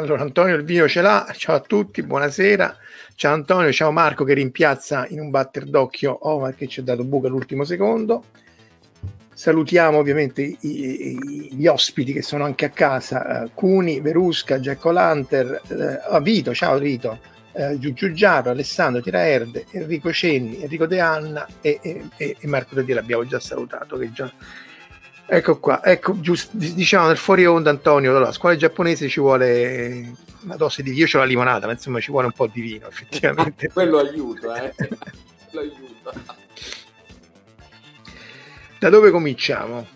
Allora, Antonio il vino ce l'ha. Ciao a tutti, buonasera. Ciao Antonio, ciao Marco che rimpiazza in un batter d'occhio Omar che ci ha dato buca all'ultimo secondo. Salutiamo ovviamente i, i, gli ospiti che sono anche a casa, uh, Cuni, Verusca, Jack O'Lanter, uh, Vito, ciao Vito, uh, Giugiu Giarro, Alessandro Tiraerde, Enrico Cenni, Enrico De Anna e, e, e Marco De l'abbiamo già salutato che già Ecco qua, ecco, giusto, diciamo nel fuori onda Antonio, allora, a scuola giapponese ci vuole una dose di io ho la limonata, ma insomma ci vuole un po' di vino effettivamente. Quello aiuta, eh. Quello aiuta. Da dove cominciamo?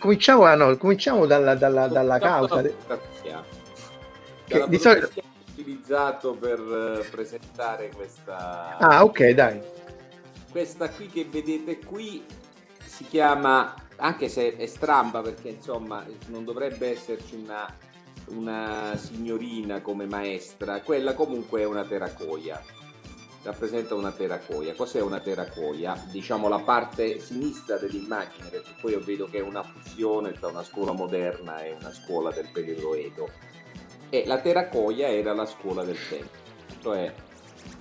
Cominciamo, ah, no, cominciamo dalla, dalla, dalla causa. Che di solito utilizzato per eh, presentare questa Ah, ok, dai. Questa qui che vedete qui si chiama anche se è stramba perché insomma non dovrebbe esserci una, una signorina come maestra, quella comunque è una teracoia, rappresenta una teracoia. Cos'è una teracoia? Diciamo la parte sinistra dell'immagine, perché poi io vedo che è una fusione tra una scuola moderna e una scuola del periodo Edo. E la teracoia era la scuola del tempo, cioè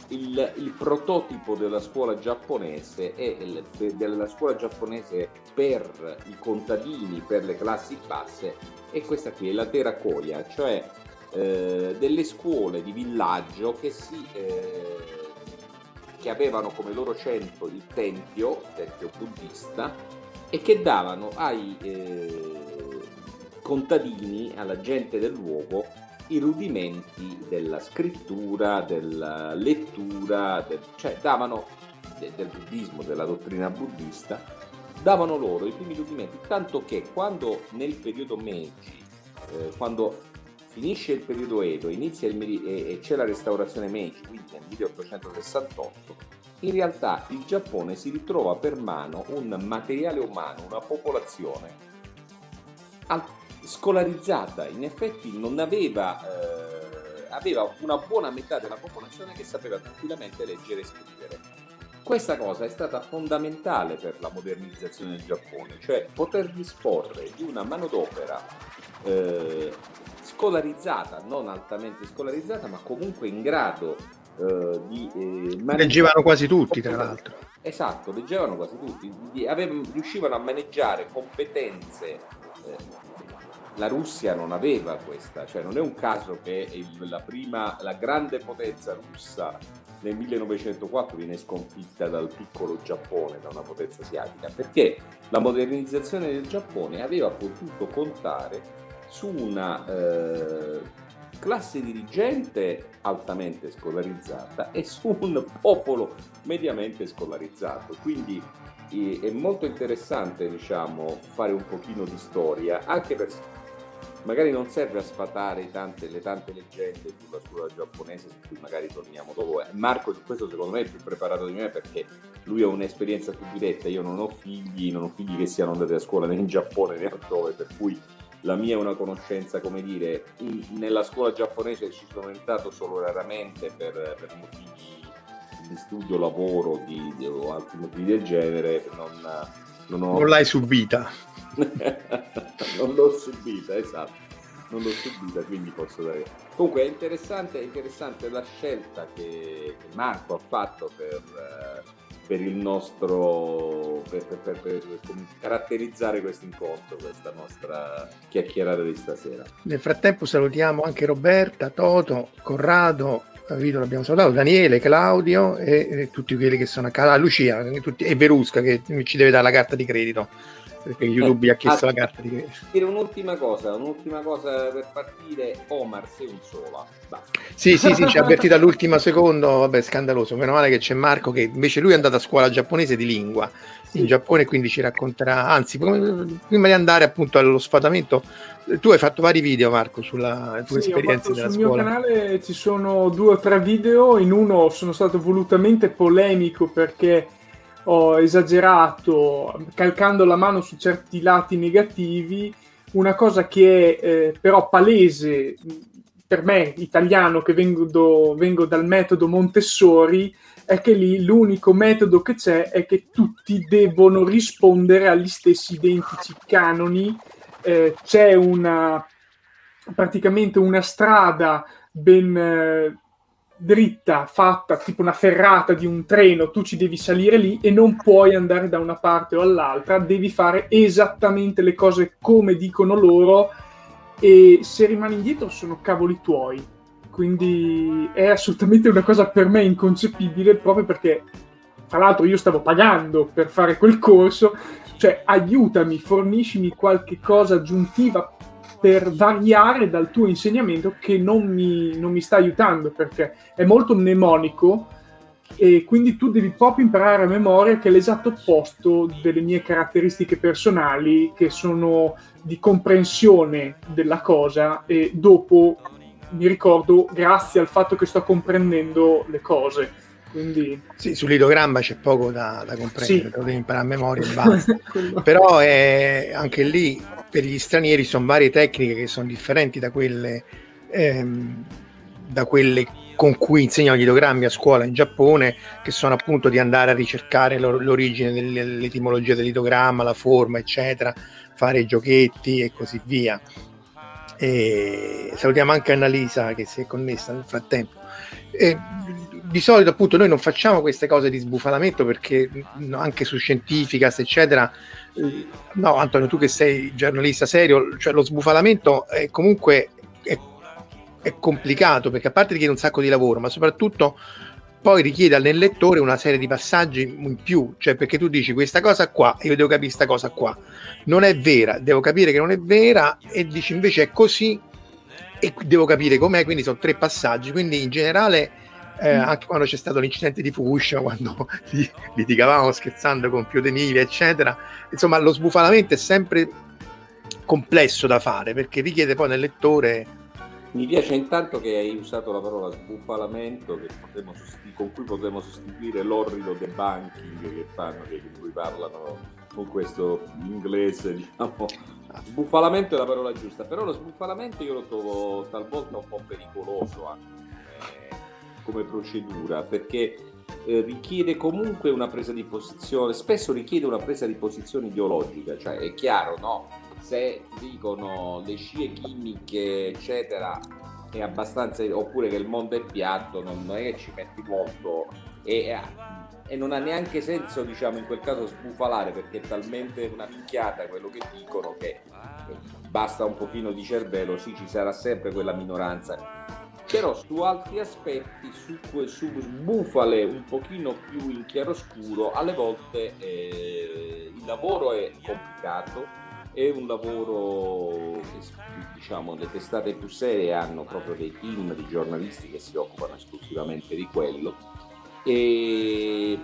il, il, prototipo della scuola giapponese è il, della scuola giapponese per i contadini, per le classi basse, e questa qui è la teracoia, cioè eh, delle scuole di villaggio che, si, eh, che avevano come loro centro il tempio, il tempio buddista, e che davano ai eh, contadini, alla gente del luogo, i rudimenti della scrittura, della lettura, del, cioè davano de, del buddismo, della dottrina buddista, davano loro i primi rudimenti, tanto che quando nel periodo Meiji, eh, quando finisce il periodo Edo, inizia il, e, e c'è la restaurazione Meiji, quindi nel 1868, in realtà il Giappone si ritrova per mano un materiale umano, una popolazione scolarizzata, in effetti non aveva, eh, aveva una buona metà della popolazione che sapeva tranquillamente leggere e scrivere. Questa cosa è stata fondamentale per la modernizzazione del Giappone, cioè poter disporre di una manodopera eh, scolarizzata, non altamente scolarizzata, ma comunque in grado eh, di... Eh, leggevano quasi tutti, tra l'altro. Esatto, leggevano quasi tutti, avevano, riuscivano a maneggiare competenze eh, la Russia non aveva questa, cioè non è un caso che il, la prima, la grande potenza russa nel 1904 viene sconfitta dal piccolo Giappone, da una potenza asiatica, perché la modernizzazione del Giappone aveva potuto contare su una eh, classe dirigente altamente scolarizzata e su un popolo mediamente scolarizzato. Quindi è molto interessante diciamo, fare un pochino di storia, anche per magari non serve a sfatare tante, le tante leggende sulla scuola giapponese su cui magari torniamo dopo. Eh, Marco su questo secondo me è più preparato di me perché lui ha un'esperienza più diretta, io non ho figli, non ho figli che siano andati a scuola né in Giappone né altrove, per cui la mia è una conoscenza, come dire, in, nella scuola giapponese ci sono entrato solo raramente per, per motivi di studio, lavoro di, di, o altri motivi del genere, non, non, ho... non l'hai subita non l'ho subita, esatto. Non l'ho subita, quindi posso dare. Comunque è interessante, è interessante la scelta che Marco ha fatto per, eh, per il nostro. Per, per, per, caratterizzare questo incontro, questa nostra chiacchierata di stasera. Nel frattempo salutiamo anche Roberta, Toto, Corrado, Vito l'abbiamo salutato, Daniele, Claudio e, e, tutti quelli che sono a casa, Lucia tutti, e Verusca che ci deve dare la carta di credito perché YouTube gli ha chiesto ah, la carta di credito. Dire un'ultima cosa, un'ultima cosa per partire, Omar sei un. Basta. Sì, sì, sì, ci ha avvertito all'ultimo secondo, vabbè, scandaloso. Meno male che c'è Marco che invece lui è andato a scuola giapponese di lingua in Giappone, quindi ci racconterà, anzi, prima di andare appunto allo sfatamento, tu hai fatto vari video Marco sulla tua sì, esperienza della sul scuola. Sul mio canale ci sono due o tre video, in uno sono stato volutamente polemico perché ho esagerato calcando la mano su certi lati negativi, una cosa che è eh, però palese per me, italiano, che vengo, vengo dal metodo Montessori, è che lì l'unico metodo che c'è è che tutti devono rispondere agli stessi identici canoni. Eh, c'è una praticamente una strada ben eh, dritta, fatta tipo una ferrata di un treno, tu ci devi salire lì e non puoi andare da una parte o all'altra, devi fare esattamente le cose come dicono loro e se rimani indietro sono cavoli tuoi. Quindi è assolutamente una cosa per me inconcepibile proprio perché, tra l'altro, io stavo pagando per fare quel corso, cioè aiutami, forniscimi qualche cosa aggiuntiva per variare dal tuo insegnamento che non mi, non mi sta aiutando perché è molto mnemonico e quindi tu devi proprio imparare a memoria che è l'esatto opposto delle mie caratteristiche personali che sono di comprensione della cosa e dopo mi ricordo grazie al fatto che sto comprendendo le cose. Quindi... Sì, sull'idogramma c'è poco da, da comprendere, sì. lo devi imparare a memoria e basta. Però è, anche lì per gli stranieri sono varie tecniche che sono differenti da quelle, ehm, da quelle con cui insegnano gli idogrammi a scuola in Giappone, che sono appunto di andare a ricercare l'origine dell'etimologia dell'idogramma, la forma, eccetera fare i giochetti e così via. E salutiamo anche Annalisa che si è connessa nel frattempo. E di solito appunto noi non facciamo queste cose di sbufalamento perché anche su Scientificas eccetera no Antonio tu che sei giornalista serio cioè lo sbufalamento è comunque è, è complicato perché a parte richiede un sacco di lavoro ma soprattutto poi richiede al lettore una serie di passaggi in più, cioè perché tu dici questa cosa qua, io devo capire questa cosa qua, non è vera, devo capire che non è vera e dici invece è così e devo capire com'è, quindi sono tre passaggi, quindi in generale eh, anche quando c'è stato l'incidente di Fukushima, quando litigavamo scherzando con Pio De Nivia, eccetera, insomma lo sbufalamento è sempre complesso da fare perché richiede poi nel lettore mi piace intanto che hai usato la parola sbufalamento sostitu- con cui potremmo sostituire l'orrido debunking che fanno, che di cui parlano con questo inglese, diciamo. Sbufalamento è la parola giusta, però lo sbufalamento io lo trovo talvolta un po' pericoloso anche come, procedura, perché eh, richiede comunque una presa di posizione, spesso richiede una presa di posizione ideologica, cioè è chiaro, no? se dicono le scie chimiche, eccetera, è abbastanza, oppure che il mondo è piatto, non, è che ci metti molto e, e, non ha neanche senso, diciamo, in quel caso sbufalare perché è talmente una minchiata quello che dicono che basta un pochino di cervello, sì, ci sarà sempre quella minoranza. Però su altri aspetti, su, su sbufale un pochino più in chiaroscuro, alle volte eh, il lavoro è complicato, è un lavoro che diciamo le testate più serie hanno proprio dei team di giornalisti che si occupano esclusivamente di quello. E,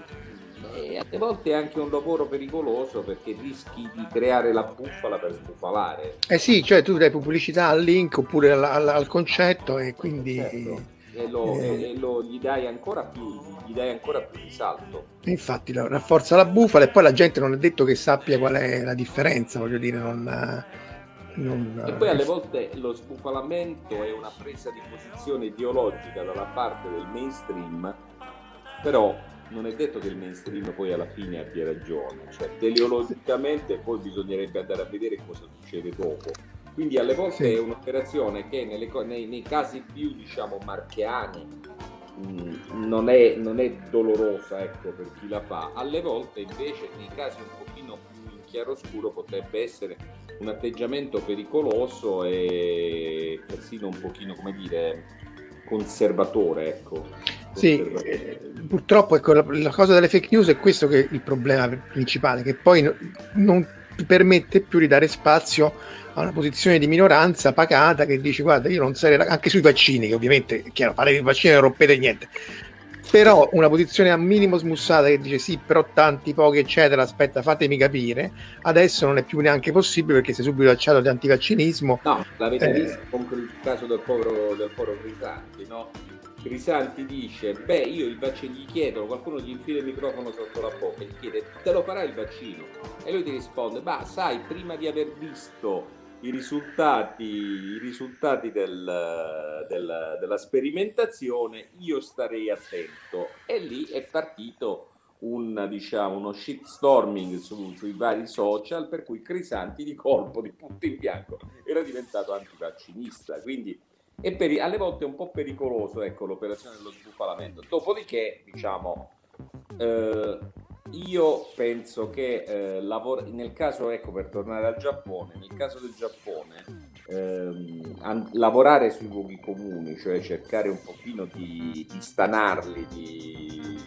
e alle volte è anche un lavoro pericoloso perché rischi di creare la bufala per sbufalare eh sì cioè tu dai pubblicità al link oppure al, al, al concetto e quindi certo. e, lo, eh. e lo, gli dai ancora più gli dai ancora più risalto. Infatti rafforza la bufala e poi la gente non è detto che sappia qual è la differenza, voglio dire, non... non... E poi alle volte lo sbufalamento è una presa di posizione ideologica dalla parte del mainstream, però non è detto che il mainstream poi alla fine abbia ragione, cioè teleologicamente poi bisognerebbe andare a vedere cosa succede dopo. Quindi alle volte sì. è un'operazione che nelle, nei, nei, casi più diciamo marchiani Mm, non è, non è dolorosa ecco, per chi la fa. Alle volte invece nei casi un pochino più in chiaroscuro potrebbe essere un atteggiamento pericoloso e persino un pochino, come dire, conservatore. Ecco. Sì, eh, purtroppo ecco, la, la, cosa delle fake news è questo che è il problema principale, che poi non, permette più di dare spazio a una posizione di minoranza pacata che dice guarda io non sarei anche sui vaccini che ovviamente è chiaro fare i vaccini non rompete niente. Però una posizione a minimo smussata che dice sì però tanti pochi eccetera aspetta fatemi capire adesso non è più neanche possibile perché si è subito acciato di antivaccinismo no l'avete eh, visto con il caso del povero del povero Crisanti no? Crisanti dice beh io il vaccino gli chiedo qualcuno gli infila il microfono sotto la bocca e gli chiede te lo farai il vaccino e lui ti risponde ma sai prima di aver visto i risultati, i risultati del, del, della sperimentazione, io starei attento. E lì è partito un, diciamo, uno shitstorming su, sui vari social per cui Crisanti di colpo, di punto in bianco, era diventato antivaccinista. Quindi è peri- alle volte è un po' pericoloso ecco, l'operazione dello sbufalamento. Dopodiché, diciamo, eh, io penso che eh, lavor- nel caso, ecco, per tornare al Giappone, nel caso del Giappone, ehm, an- lavorare sui luoghi comuni, cioè cercare un pochino di, di stanarli, di,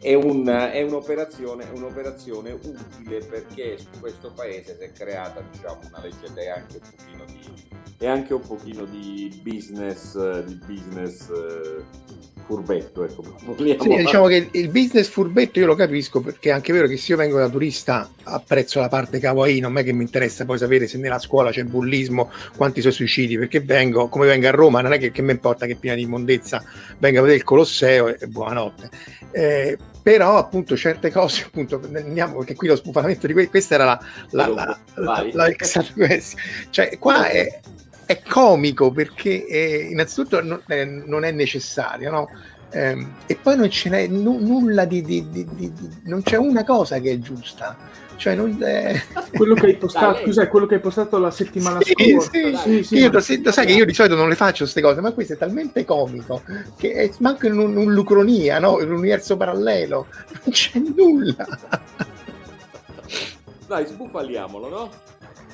è, un, è, un'operazione, è, un'operazione, utile perché su questo paese si è creata diciamo, una legge ed è anche un pochino di, anche un pochino di business, di business eh, furbetto. Ecco, sì, diciamo che il business furbetto io lo capisco perché è anche vero che se io vengo da turista apprezzo la parte kawaii, non è che mi interessa poi sapere se nella scuola c'è bullismo, quanti sono suicidi, perché vengo, come vengo a Roma, non è che, che mi importa che piena di immondezza venga a vedere il Colosseo e, e buonanotte. Eh, però appunto certe cose appunto andiamo perché qui lo spufalamento di que- questa era la, la, la, la, la, cioè qua è, è comico perché eh, innanzitutto non, eh, non, è necessario, no? Eh, e poi non ce n'è n- nulla di, di, di, di, non c'è una cosa che è giusta. Cioè non, eh... quello, che hai postato, scusa, quello che hai postato la settimana sì, scorsa. Sì, sì, sì, io, lo, sai che io di solito non le faccio queste cose, ma questo è talmente comico che è, manca in un, un'ucronia, no? in un universo parallelo, non c'è nulla. Dai, sbufaliamolo, no?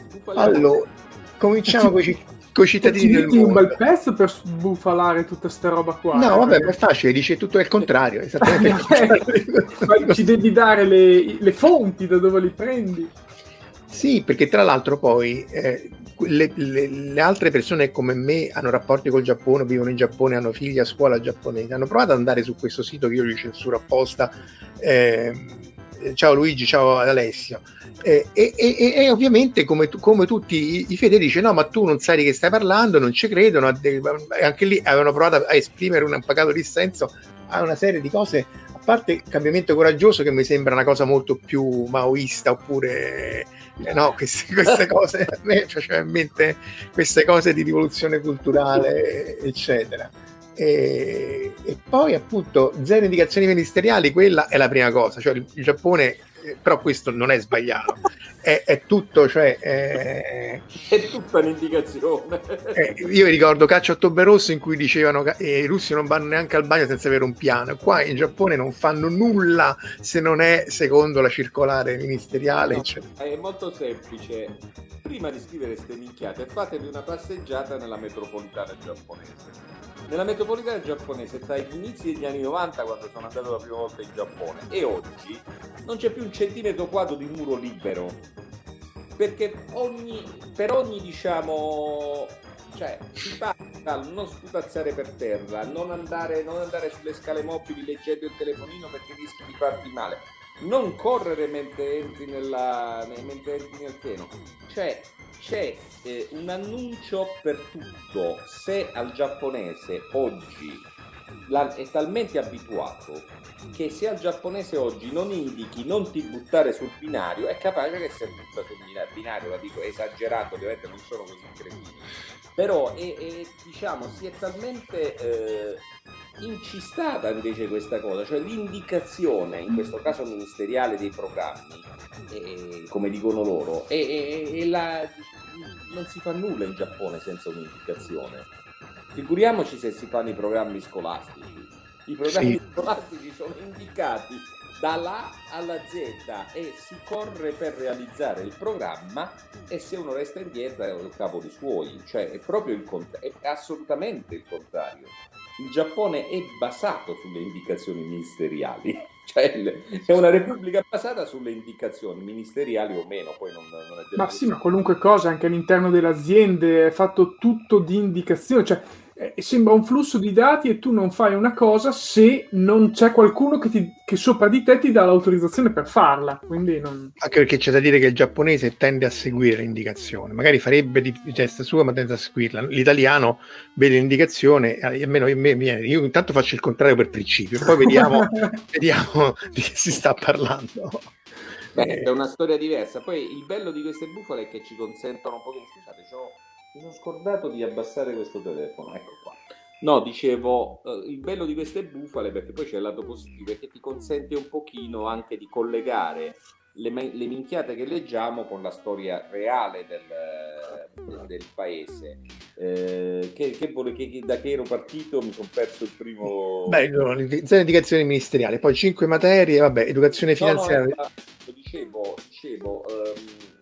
Sbufaliamolo. Allora, cominciamo con i con i cittadini del mondo. un bel pezzo per sbufalare tutta sta roba qua. No, vabbè, è facile, dice tutto il contrario. Ma ci devi dare le, le, fonti da dove li prendi. Sì, perché tra l'altro poi eh, le, le, le, altre persone come me hanno rapporti col Giappone, vivono in Giappone, hanno figli a scuola giapponese, hanno provato ad andare su questo sito che io gli censuro apposta. Eh, ciao Luigi, ciao Alessio e, e, e, e ovviamente come, come tutti i, fedeli dice no ma tu non sai di che stai parlando, non ci credono, anche lì avevano provato a esprimere un pagato dissenso a una serie di cose, a parte il cambiamento coraggioso che mi sembra una cosa molto più maoista oppure eh, no, queste, queste cose a me facevano in mente queste cose di rivoluzione culturale eccetera. E, e, poi appunto zero indicazioni ministeriali, quella è la prima cosa, cioè il, il Giappone eh, però questo non è sbagliato, è, è tutto, cioè... È, è tutta un'indicazione. È, eh, io ricordo Caccia Ottobre Rosso in cui dicevano che eh, i russi non vanno neanche al bagno senza avere un piano, qua in Giappone non fanno nulla se non è secondo la circolare ministeriale. No, è molto semplice, prima di scrivere queste minchiate fatevi una passeggiata nella metropolitana giapponese nella metropolitana giapponese tra gli inizi degli anni 90 quando sono andato la prima volta in Giappone e oggi non c'è più un centimetro quadro di muro libero. Perché ogni, per ogni diciamo cioè si parla non sputazzare per terra non andare, non andare sulle scale mobili leggendo il telefonino perché rischi di farti male. Non correre mentre entri, nella, mentre entri nel pieno cioè c'è eh, un annuncio per tutto. Se al giapponese oggi la, è talmente abituato che se al giapponese oggi non indichi non ti buttare sul binario, è capace che si butta sul binario, la dico esagerando, ovviamente non sono così cretini. Però è, è, diciamo, si è talmente eh, incistata invece questa cosa, cioè l'indicazione, in questo caso ministeriale dei programmi, eh, come dicono loro, e, la, non si fa nulla in Giappone senza un'indicazione. Figuriamoci se si fanno i programmi scolastici. I programmi sì. scolastici sono indicati dalla A alla Z e si corre per realizzare il programma e se uno resta indietro è il capo di suoi, cioè è proprio il contrario, è assolutamente il contrario. Il Giappone è basato sulle indicazioni ministeriali, Cioè, è una repubblica basata sulle indicazioni ministeriali o meno, poi non, non è Ma sì, ma qualunque cosa, anche all'interno delle aziende è fatto tutto di indicazioni, cioè eh, sembra un flusso di dati e tu non fai una cosa se non c'è qualcuno che, ti, che sopra di te ti dà l'autorizzazione per farla. Quindi non... Anche perché c'è da dire che il giapponese tende a seguire l'indicazione, magari farebbe di, di testa sua, ma tende a seguirla. L'italiano vede l'indicazione, e almeno viene. Io intanto faccio il contrario per principio, poi vediamo, vediamo di che si sta parlando. Beh, è una storia diversa. Poi il bello di queste bufale è che ci consentono un po'. Scusate, c'ho mi sono scordato di abbassare questo telefono, ecco qua. No, dicevo, eh, il bello di queste bufale, perché poi c'è il lato positivo, è che ti consente un pochino anche di collegare le, le minchiate che leggiamo con la storia reale del, del paese. Eh, che, che, che, da che ero partito mi sono perso il primo... Beh, no, indicazioni ministeriali, poi cinque materie, vabbè, educazione finanziaria. No, no, dicevo, dicevo... Um,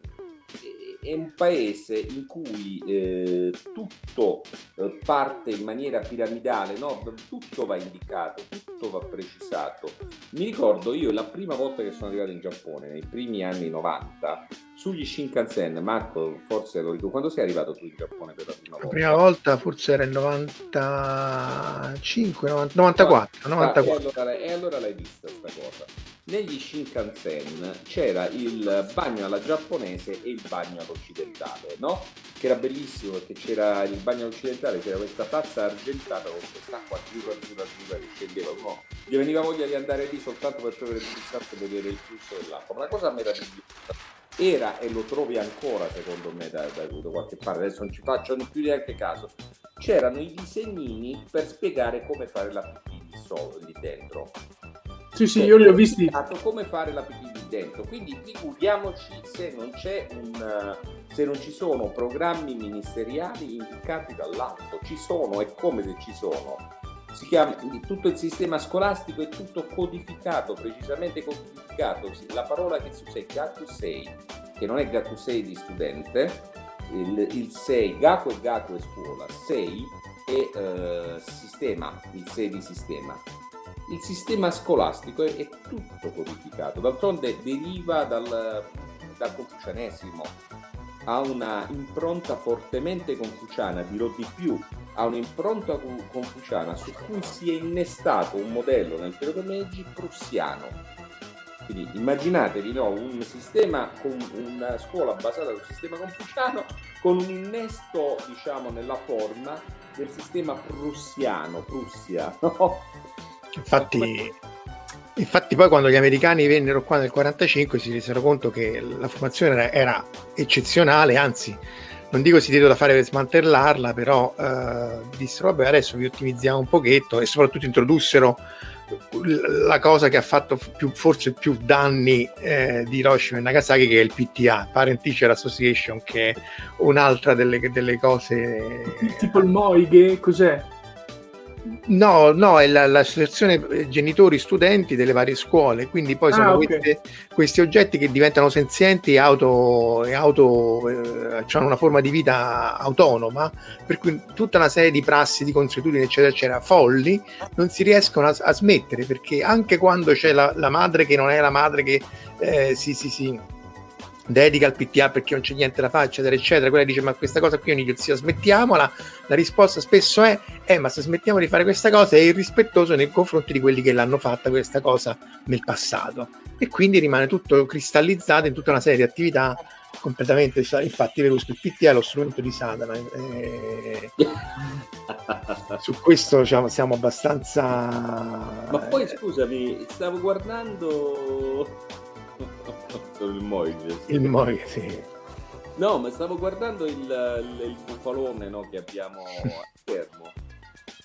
è un paese in cui eh, tutto eh, parte in maniera piramidale, no? tutto va indicato, tutto va precisato. Mi ricordo io la prima volta che sono arrivato in Giappone, nei primi anni 90, sugli Shinkansen, Marco, forse lo ricordo, quando sei arrivato tu in Giappone per la prima volta? La prima volta forse era il 95, 90, 94. 94. Ah, e, allora, e allora l'hai vista sta cosa negli Shinkansen c'era il bagno alla giapponese e il bagno all'occidentale, no? Che era bellissimo perché c'era il bagno all'occidentale, c'era questa tazza argentata con quest'acqua azzurra, azzurra, azzurra che scendeva, no? Gli veniva voglia di andare lì soltanto per prendere il pulsante e vedere il flusso dell'acqua. Una cosa meravigliosa. Era e lo trovi ancora secondo me da, da, da qualche parte, adesso non ci faccio più neanche caso. C'erano i disegnini per spiegare come fare la pipì lì dentro sì, sì, io li ho visti. Come fare la pipì dentro. Quindi figuriamoci se non c'è un se non ci sono programmi ministeriali indicati dall'alto. Ci sono, è come se ci sono. Si chiama, tutto il sistema scolastico è tutto codificato, precisamente codificato. La parola che si usa è Gakusei, che non è Gakusei di studente, il, il sei, Gaku e Gaku è scuola, sei è eh, sistema, il sei di sistema il sistema scolastico è, è tutto codificato, d'altronde deriva dal, dal confucianesimo, ha una impronta fortemente confuciana, dirò di più, ha un'impronta confuciana su cui si è innestato un modello nel periodo Meiji prussiano. Quindi immaginatevi no, un sistema con una scuola basata sul sistema confuciano con un innesto, diciamo, nella forma del sistema prussiano, Prussia, no? Infatti, infatti poi quando gli americani vennero qua nel 1945 si resero conto che la formazione era, era eccezionale, anzi non dico si diede da fare per smantellarla, però eh, dissero vabbè adesso vi ottimizziamo un pochetto e soprattutto introdussero la cosa che ha fatto più, forse più danni eh, di Hiroshima e Nagasaki che è il PTA, Parent Teacher Association, che è un'altra delle, delle cose... Tipo il MOIGE, cos'è? No, no, è la, l'associazione genitori-studenti delle varie scuole, quindi poi sono ah, okay. queste, questi oggetti che diventano senzienti e auto, e auto eh, hanno una forma di vita autonoma, per cui tutta una serie di prassi, di consuetudini, eccetera, eccetera, folli, non si riescono a, a smettere, perché anche quando c'è la, la, madre che non è la madre che eh, si, si, si dedica al PTA perché non c'è niente da fare, eccetera, eccetera. Quella dice: Ma questa cosa qui, io zio, smettiamola. La risposta spesso è: Eh, ma se smettiamo di fare questa cosa è irrispettoso nei confronti di quelli che l'hanno fatta questa cosa nel passato. E quindi rimane tutto cristallizzato in tutta una serie di attività completamente. Infatti, Verusco, il PTA è lo strumento di Satana. E... Su questo diciamo, siamo abbastanza. Ma poi scusami, stavo guardando il Moige. Sì. Il Moige, sì. No, ma stavo guardando il, il, il bufalone no, che abbiamo a schermo.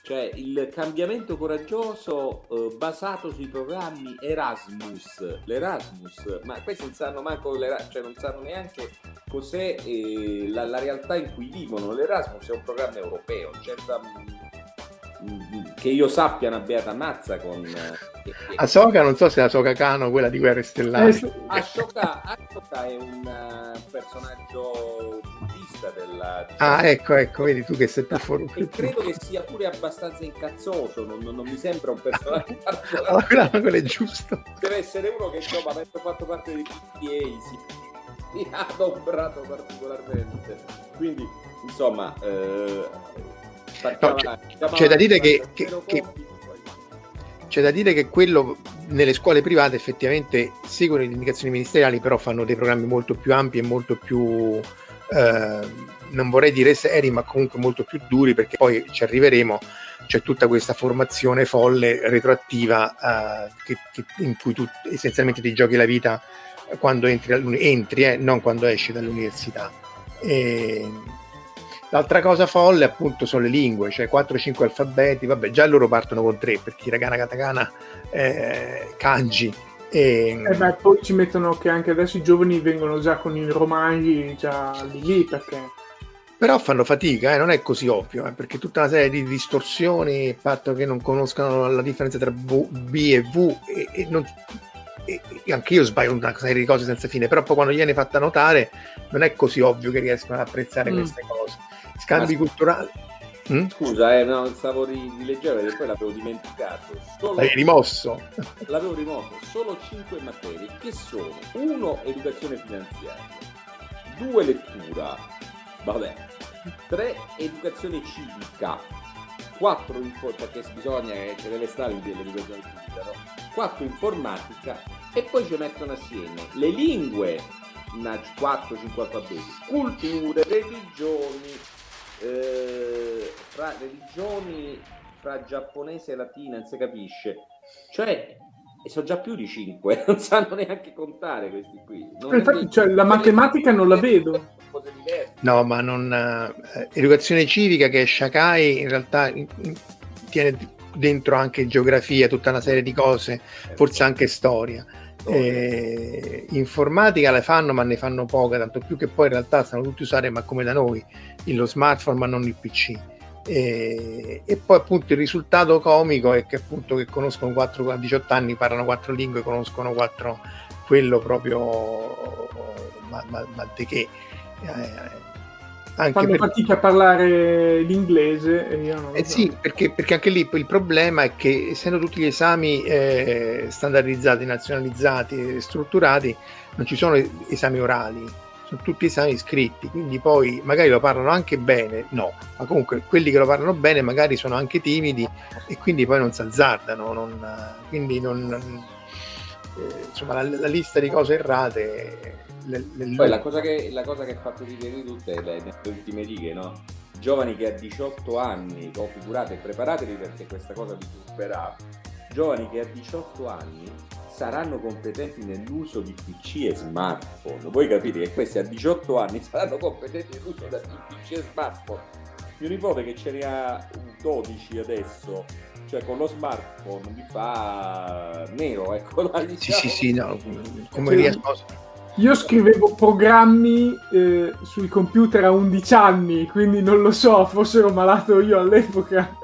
Cioè il cambiamento coraggioso eh, basato sui programmi Erasmus. L'Erasmus, ma questi non sanno manco, cioè non sanno neanche cos'è eh, la, la, realtà in cui vivono. L'Erasmus è un programma europeo, certa che io sappia una beata mazza con eh, Ahsoka non so se è Ahsoka Kano quella di Guerre Stellari. Eh, Ahsoka, Ahsoka è un uh, personaggio buddista della ah ecco ecco vedi tu che sei più forte e credo che sia pure abbastanza incazzoso non, non, non mi sembra un personaggio allora quello è giusto. deve essere uno che insomma avendo fatto parte dei PTA si mi ha adombrato particolarmente. Quindi insomma eh, No, c'è, c'è, da dire che, che, che, c'è da dire che quello nelle scuole private effettivamente seguono le indicazioni ministeriali, però fanno dei programmi molto più ampi e molto più eh, non vorrei dire seri, ma comunque molto più duri, perché poi ci arriveremo. C'è tutta questa formazione folle retroattiva eh, che, in cui tu essenzialmente ti giochi la vita quando entri, entri eh, non quando esci dall'università. E, L'altra cosa folle appunto sono le lingue, cioè 4-5 alfabeti, vabbè già loro partono con 3 perché hiragana, katakana, eh, kanji. E... Eh beh, poi ci mettono che anche adesso i giovani vengono già con i romani già lì lì perché... Però fanno fatica, eh, non è così ovvio, eh, perché tutta una serie di distorsioni, il fatto che non conoscano la differenza tra v, B e V, e, e non, e, e anche io sbaglio una serie di cose senza fine, però poi quando gliene fatta notare non è così ovvio che riescono ad apprezzare mm. queste cose scambi culturali. Mm? Scusa, eh, no, stavo rileggendo perché poi l'avevo dimenticato. Solo... L'hai rimosso? L'avevo rimosso. Solo 5 materie che sono 1. Educazione finanziaria 2. Lettura vabbè 3. Educazione civica 4. Info- perché bisogna che ci deve stare l'educazione civica no? 4. Informatica e poi ci mettono assieme le lingue 4-5 alfabeti culture, religioni eh, fra religioni fra giapponese e latina non si capisce. Cioè sono già più di 5 non sanno neanche contare questi qui. Non infatti cioè, la matematica non la vedo. no ma non eh, educazione civica che è Shakai in realtà in, in, tiene dentro anche geografia tutta una serie di cose forse anche storia eh, informatica le fanno ma ne fanno poca tanto più che poi in realtà stanno tutti usare ma come da noi lo smartphone ma non il pc e, e, poi appunto il risultato comico è che appunto che conoscono 4 a 18 anni parlano quattro lingue conoscono quattro quello proprio ma, ma, ma di che? Eh, anche fanno per... fatica a parlare l'inglese e eh so. sì, perché, perché, anche lì il problema è che essendo tutti gli esami eh, standardizzati, nazionalizzati e strutturati, non ci sono esami orali, sono tutti esami scritti, quindi poi magari lo parlano anche bene, no, ma comunque quelli che lo parlano bene magari sono anche timidi e quindi poi non si azzardano, non, quindi non, eh, insomma la, la lista di cose errate le, le... Poi la cosa, che, la cosa che ha fatto ridere di tutte è le, le ultime righe, no? Giovani che a 18 anni, oh, figurate, preparatevi perché questa cosa vi turberà. Giovani che a 18 anni saranno competenti nell'uso di PC e smartphone. Voi capite che questi a 18 anni saranno competenti nell'uso di PC e smartphone. Mio nipote che ce ne ha 12 adesso, cioè con lo smartphone mi fa nero, ecco. Diciamo. Sì, sì, sì, no, come riesco io scrivevo programmi eh, sui computer a 11 anni, quindi non lo so, forse ero malato io all'epoca.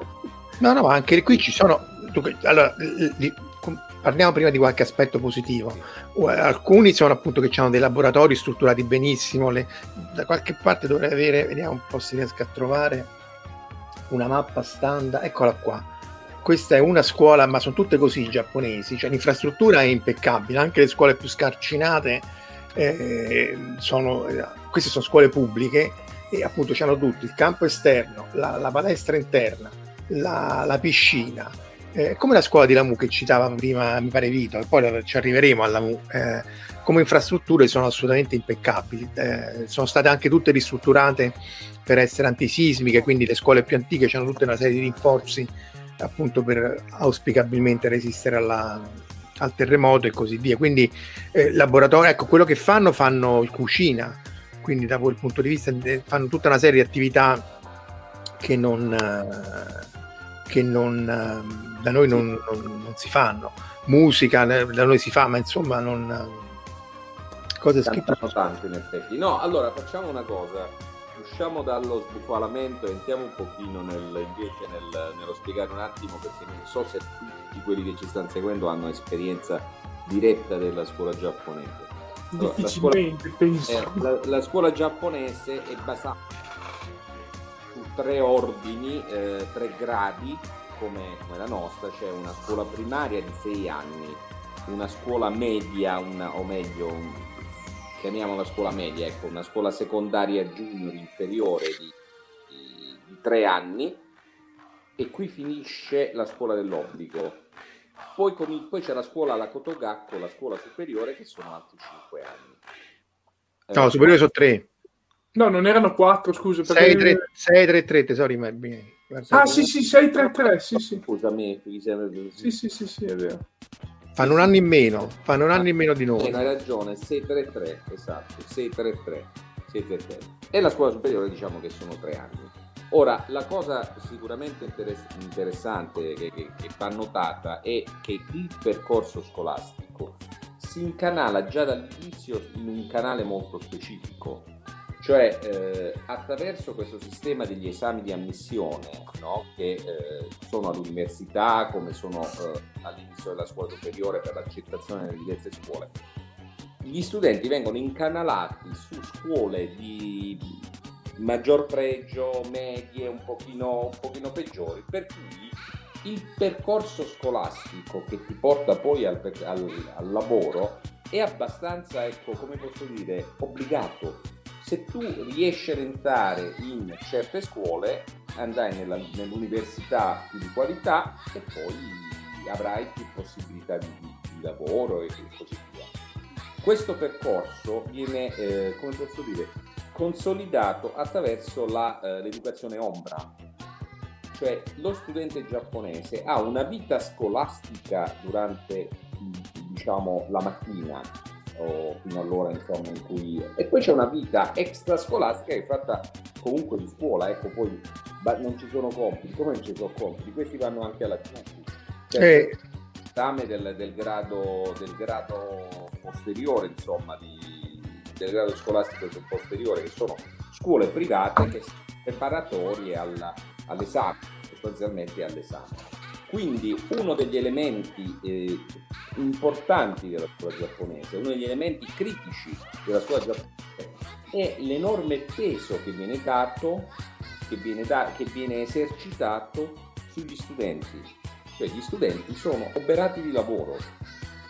No, no, ma anche qui ci sono... Allora, parliamo prima di qualche aspetto positivo. Alcuni sono appunto che hanno dei laboratori strutturati benissimo, le, da qualche parte dovrei avere, vediamo un po' se riesco a trovare una mappa standard, eccola qua. Questa è una scuola, ma sono tutte così giapponesi, cioè l'infrastruttura è impeccabile, anche le scuole più scarcinate eh, sono, queste sono scuole pubbliche e appunto hanno tutti il campo esterno, la, la palestra interna, la, la piscina, eh, come la scuola di Lamu che citava prima, mi pare Vito, e poi ci arriveremo a Lamu. Eh, come infrastrutture sono assolutamente impeccabili, eh, sono state anche tutte ristrutturate per essere antisismiche, quindi le scuole più antiche hanno tutta una serie di rinforzi appunto per auspicabilmente resistere alla, al terremoto e così via. Quindi eh, laboratorio, ecco, quello che fanno fanno cucina, quindi da quel punto di vista fanno tutta una serie di attività che non, che non da noi non, non, non, si fanno. Musica da noi si fa, ma insomma non... Cose scritte. Tanto in effetti. No, allora facciamo una cosa. Usciamo dallo sbufalamento e entriamo un pochino nel, invece nel, nello spiegare un attimo perché non so se tutti quelli che ci stanno seguendo hanno esperienza diretta della scuola giapponese. Allora, la, scuola, eh, la, la, scuola, giapponese è basata su tre ordini, eh, tre gradi come, come, la nostra, c'è cioè una scuola primaria di sei anni, una scuola media, una, o meglio, un, chiamiamola scuola media, ecco, una scuola secondaria junior inferiore di, di, di tre anni e qui finisce la scuola dell'obbligo. Poi, il, poi, c'è la scuola alla Kotogakko, la scuola superiore, che sono altri cinque anni. No, eh, superiore sono tre. No, non erano quattro, scusa. 6, 3, 6, 3, 3, tesori, ma bene. Ah, sì, sì, 6, 3, 3, sì, sì. Scusami, sì, sì, sì, sì, è vero. Fanno un anno in meno, fanno un anno in meno di noi. Hai ragione, 633, esatto, 633, 633. E la scuola superiore diciamo che sono tre anni. Ora, la cosa sicuramente interess- interessante che, che, che va notata è che il percorso scolastico si incanala già dall'inizio in un canale molto specifico, cioè eh, attraverso questo sistema degli esami di ammissione no? che eh, sono all'università come sono eh, all'inizio della scuola superiore per l'accettazione nelle diverse scuole gli studenti vengono incanalati su scuole di maggior pregio, medie, un pochino, un pochino peggiori, per cui il percorso scolastico che ti porta poi al, al, al lavoro è abbastanza, ecco, come posso dire, obbligato se tu riesci ad entrare in certe scuole, andrai nella, nell'università più di qualità e poi avrai più possibilità di, di lavoro e così via. Questo percorso viene, eh, come posso dire, consolidato attraverso la, eh, l'educazione ombra, cioè lo studente giapponese ha una vita scolastica durante diciamo, la mattina o fino all'ora insomma in cui e poi c'è una vita extrascolastica che è fatta comunque di scuola ecco poi non ci sono compiti. Come non ci sono compiti? Questi vanno anche alla CUFI cioè, eh. esame del, del, grado, del grado posteriore insomma di, del grado scolastico posteriore che sono scuole private che sono preparatorie alla, all'esame sostanzialmente all'esame quindi uno degli elementi eh, importanti della scuola giapponese, uno degli elementi critici della scuola giapponese è l'enorme peso che viene dato, che viene, da, che viene esercitato sugli studenti. Cioè gli studenti sono oberati di lavoro.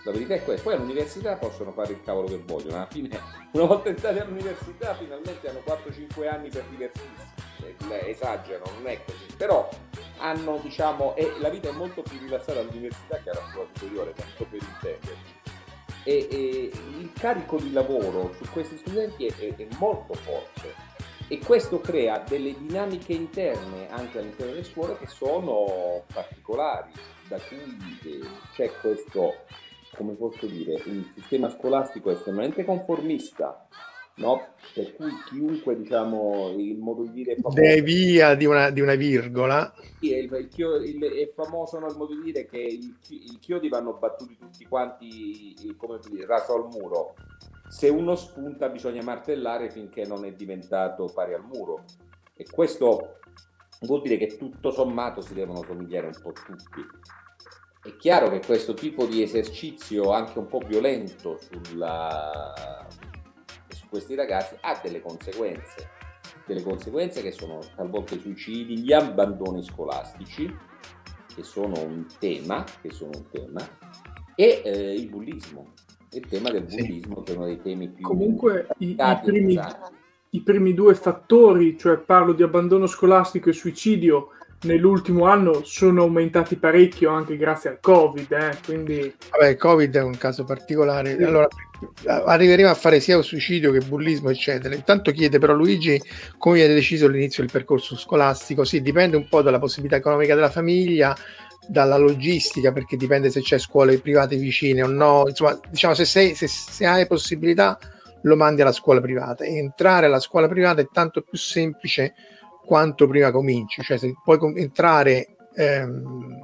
La verità è questa. Poi all'università possono fare il cavolo che vogliono. Alla fine, una volta entrati all'università, finalmente hanno 4-5 anni per divertirsi. Eh, esagerano, non è così. Però hanno, diciamo, e la vita è molto più rilassata all'università che alla scuola superiore, tanto per intenderci. E, e, il carico di lavoro su questi studenti è, è, è, molto forte e questo crea delle dinamiche interne anche all'interno delle scuole che sono particolari, da cui eh, c'è questo, come posso dire, un sistema scolastico estremamente conformista, no? per cui chiunque, diciamo, il modo di dire... Famoso, De via di una, di una virgola. Sì, il, il, il, è famoso no, il modo di dire che i chiodi vanno battuti tutti quanti, come dire, raso al muro. Se uno spunta bisogna martellare finché non è diventato pari al muro. E questo vuol dire che tutto sommato si devono somigliare un po' tutti. È chiaro che questo tipo di esercizio anche un po' violento sulla, questi ragazzi ha delle conseguenze, delle conseguenze che sono talvolta i suicidi, gli abbandoni scolastici, che sono un tema, che sono un tema e eh, il bullismo, il tema del bullismo sì. che è uno dei temi più... Comunque i, i, primi, i primi due fattori, cioè parlo di abbandono scolastico e suicidio, nell'ultimo anno sono aumentati parecchio anche grazie al Covid. Eh? Quindi... Vabbè, il Covid è un caso particolare. Sì. Allora, arriveremo a fare sia un suicidio che bullismo, eccetera. Intanto chiede però Luigi come viene deciso l'inizio del percorso scolastico. Sì, dipende un po' dalla possibilità economica della famiglia, dalla logistica, perché dipende se c'è scuole private vicine o no. Insomma, diciamo, se, sei, se, se hai possibilità lo mandi alla scuola privata. Entrare alla scuola privata è tanto più semplice quanto prima cominci, cioè se puoi entrare ehm,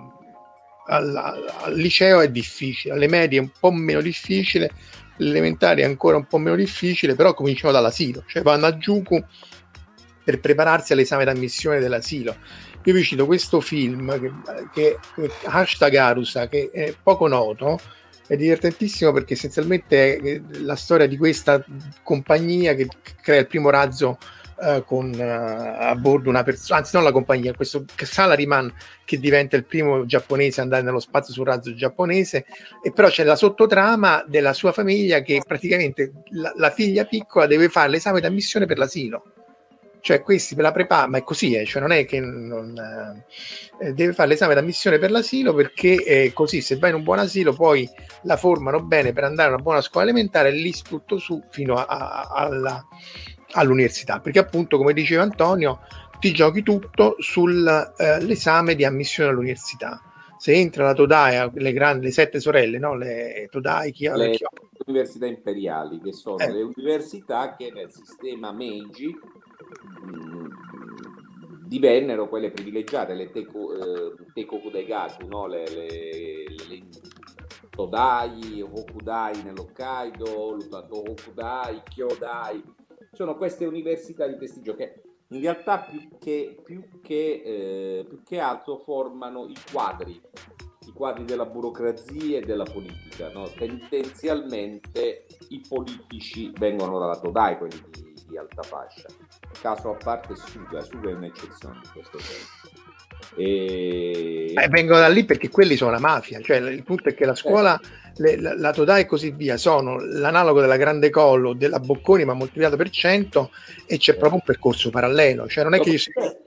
al, al, liceo è difficile, alle medie è un po' meno difficile, l'elementare è ancora un po' meno difficile, però cominciamo dall'asilo, cioè vanno a Giucu per prepararsi all'esame d'ammissione dell'asilo. Io vi cito questo film che, che, che hashtag Arusa, che è poco noto, è divertentissimo perché essenzialmente è la storia di questa compagnia che crea il primo razzo uh, con uh, a bordo una persona, anzi non la compagnia, questo salaryman che diventa il primo giapponese ad andare nello spazio sul razzo giapponese. E però c'è la sottotrama della sua famiglia che praticamente la, la figlia piccola deve fare l'esame d'ammissione per l'asilo. Cioè questi per la prepa, ma è così, eh, cioè non è che non, eh, deve fare l'esame d'ammissione per l'asilo perché eh, così se vai in un buon asilo poi la formano bene per andare a una buona scuola elementare e lì tutto su fino a, a, alla, all'università, perché appunto come diceva Antonio ti giochi tutto sull'esame eh, di ammissione all'università. Se entra la Todai, le, grandi, le sette sorelle, no? le Todai, chi le, le università imperiali, che sono eh. le università che nel sistema Meiji divennero quelle privilegiate, le Teiko, eh, Teikoku Daigaku, no? le, le, le, Todai, Hokudai nell'Hokkaido, Lutato Hokudai, Kyodai, sono queste università di prestigio che in realtà più che, più che, eh, più che altro formano i quadri, i quadri della burocrazia e della politica. No? Tendenzialmente i politici vengono dalla Todai, quelli di, di alta fascia caso a parte Suga, Suga è un'eccezione in questo senso. E... Eh, vengono da lì perché quelli sono la mafia, cioè il punto è che la scuola, eh. le, la, la Todai e così via sono l'analogo della Grande Collo, della Bocconi ma moltiplicato per 100 e c'è eh. proprio un percorso parallelo, cioè non è che...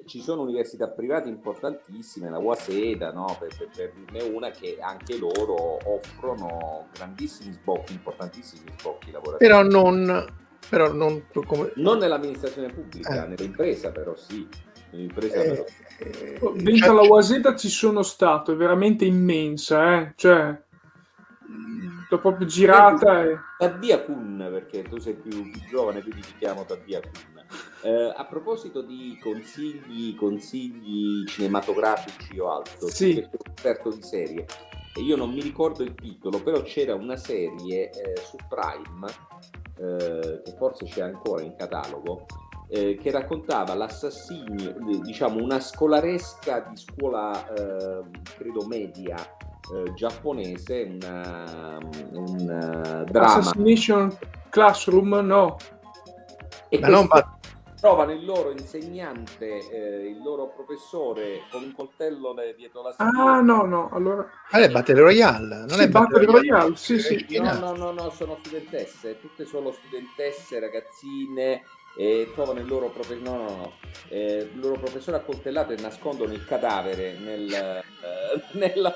Ci sono università private importantissime, la Waseda, no? per, per, per dirne una, che anche loro offrono grandissimi sbocchi, importantissimi sbocchi lavorativi. Però non però non, come... non nell'amministrazione pubblica, eh. nell'impresa però sì. Nell'impresa eh. Eh, Dentro cioè, la Waseta ci sono stato, è veramente immensa, eh? cioè l'ho proprio girata. E... Taddia Kun, perché tu sei più, più giovane, quindi ti chiamo Taddia Kun. Eh, a proposito di consigli, consigli cinematografici o altro, sì. esperto di serie, io non mi ricordo il titolo, però c'era una serie eh, su Prime eh, che forse c'è ancora in catalogo, eh, che raccontava l'assassinio, diciamo una scolaresca di scuola, eh, credo media, eh, giapponese, una, un dramma. Assassination Classroom, no. E Ma non va trovano il loro insegnante, eh, il loro professore con un coltello dietro la schiena. Ah, no, no, allora... Ah, è Battle Royale, non sì, è Battle, Battle Royale, Royale, sì, sì. No, no, no, no, sono studentesse, tutte solo studentesse, ragazzine, e trovano il loro, profe- no, no, no. Eh, il loro professore accoltellato e nascondono il cadavere nel, eh, nella,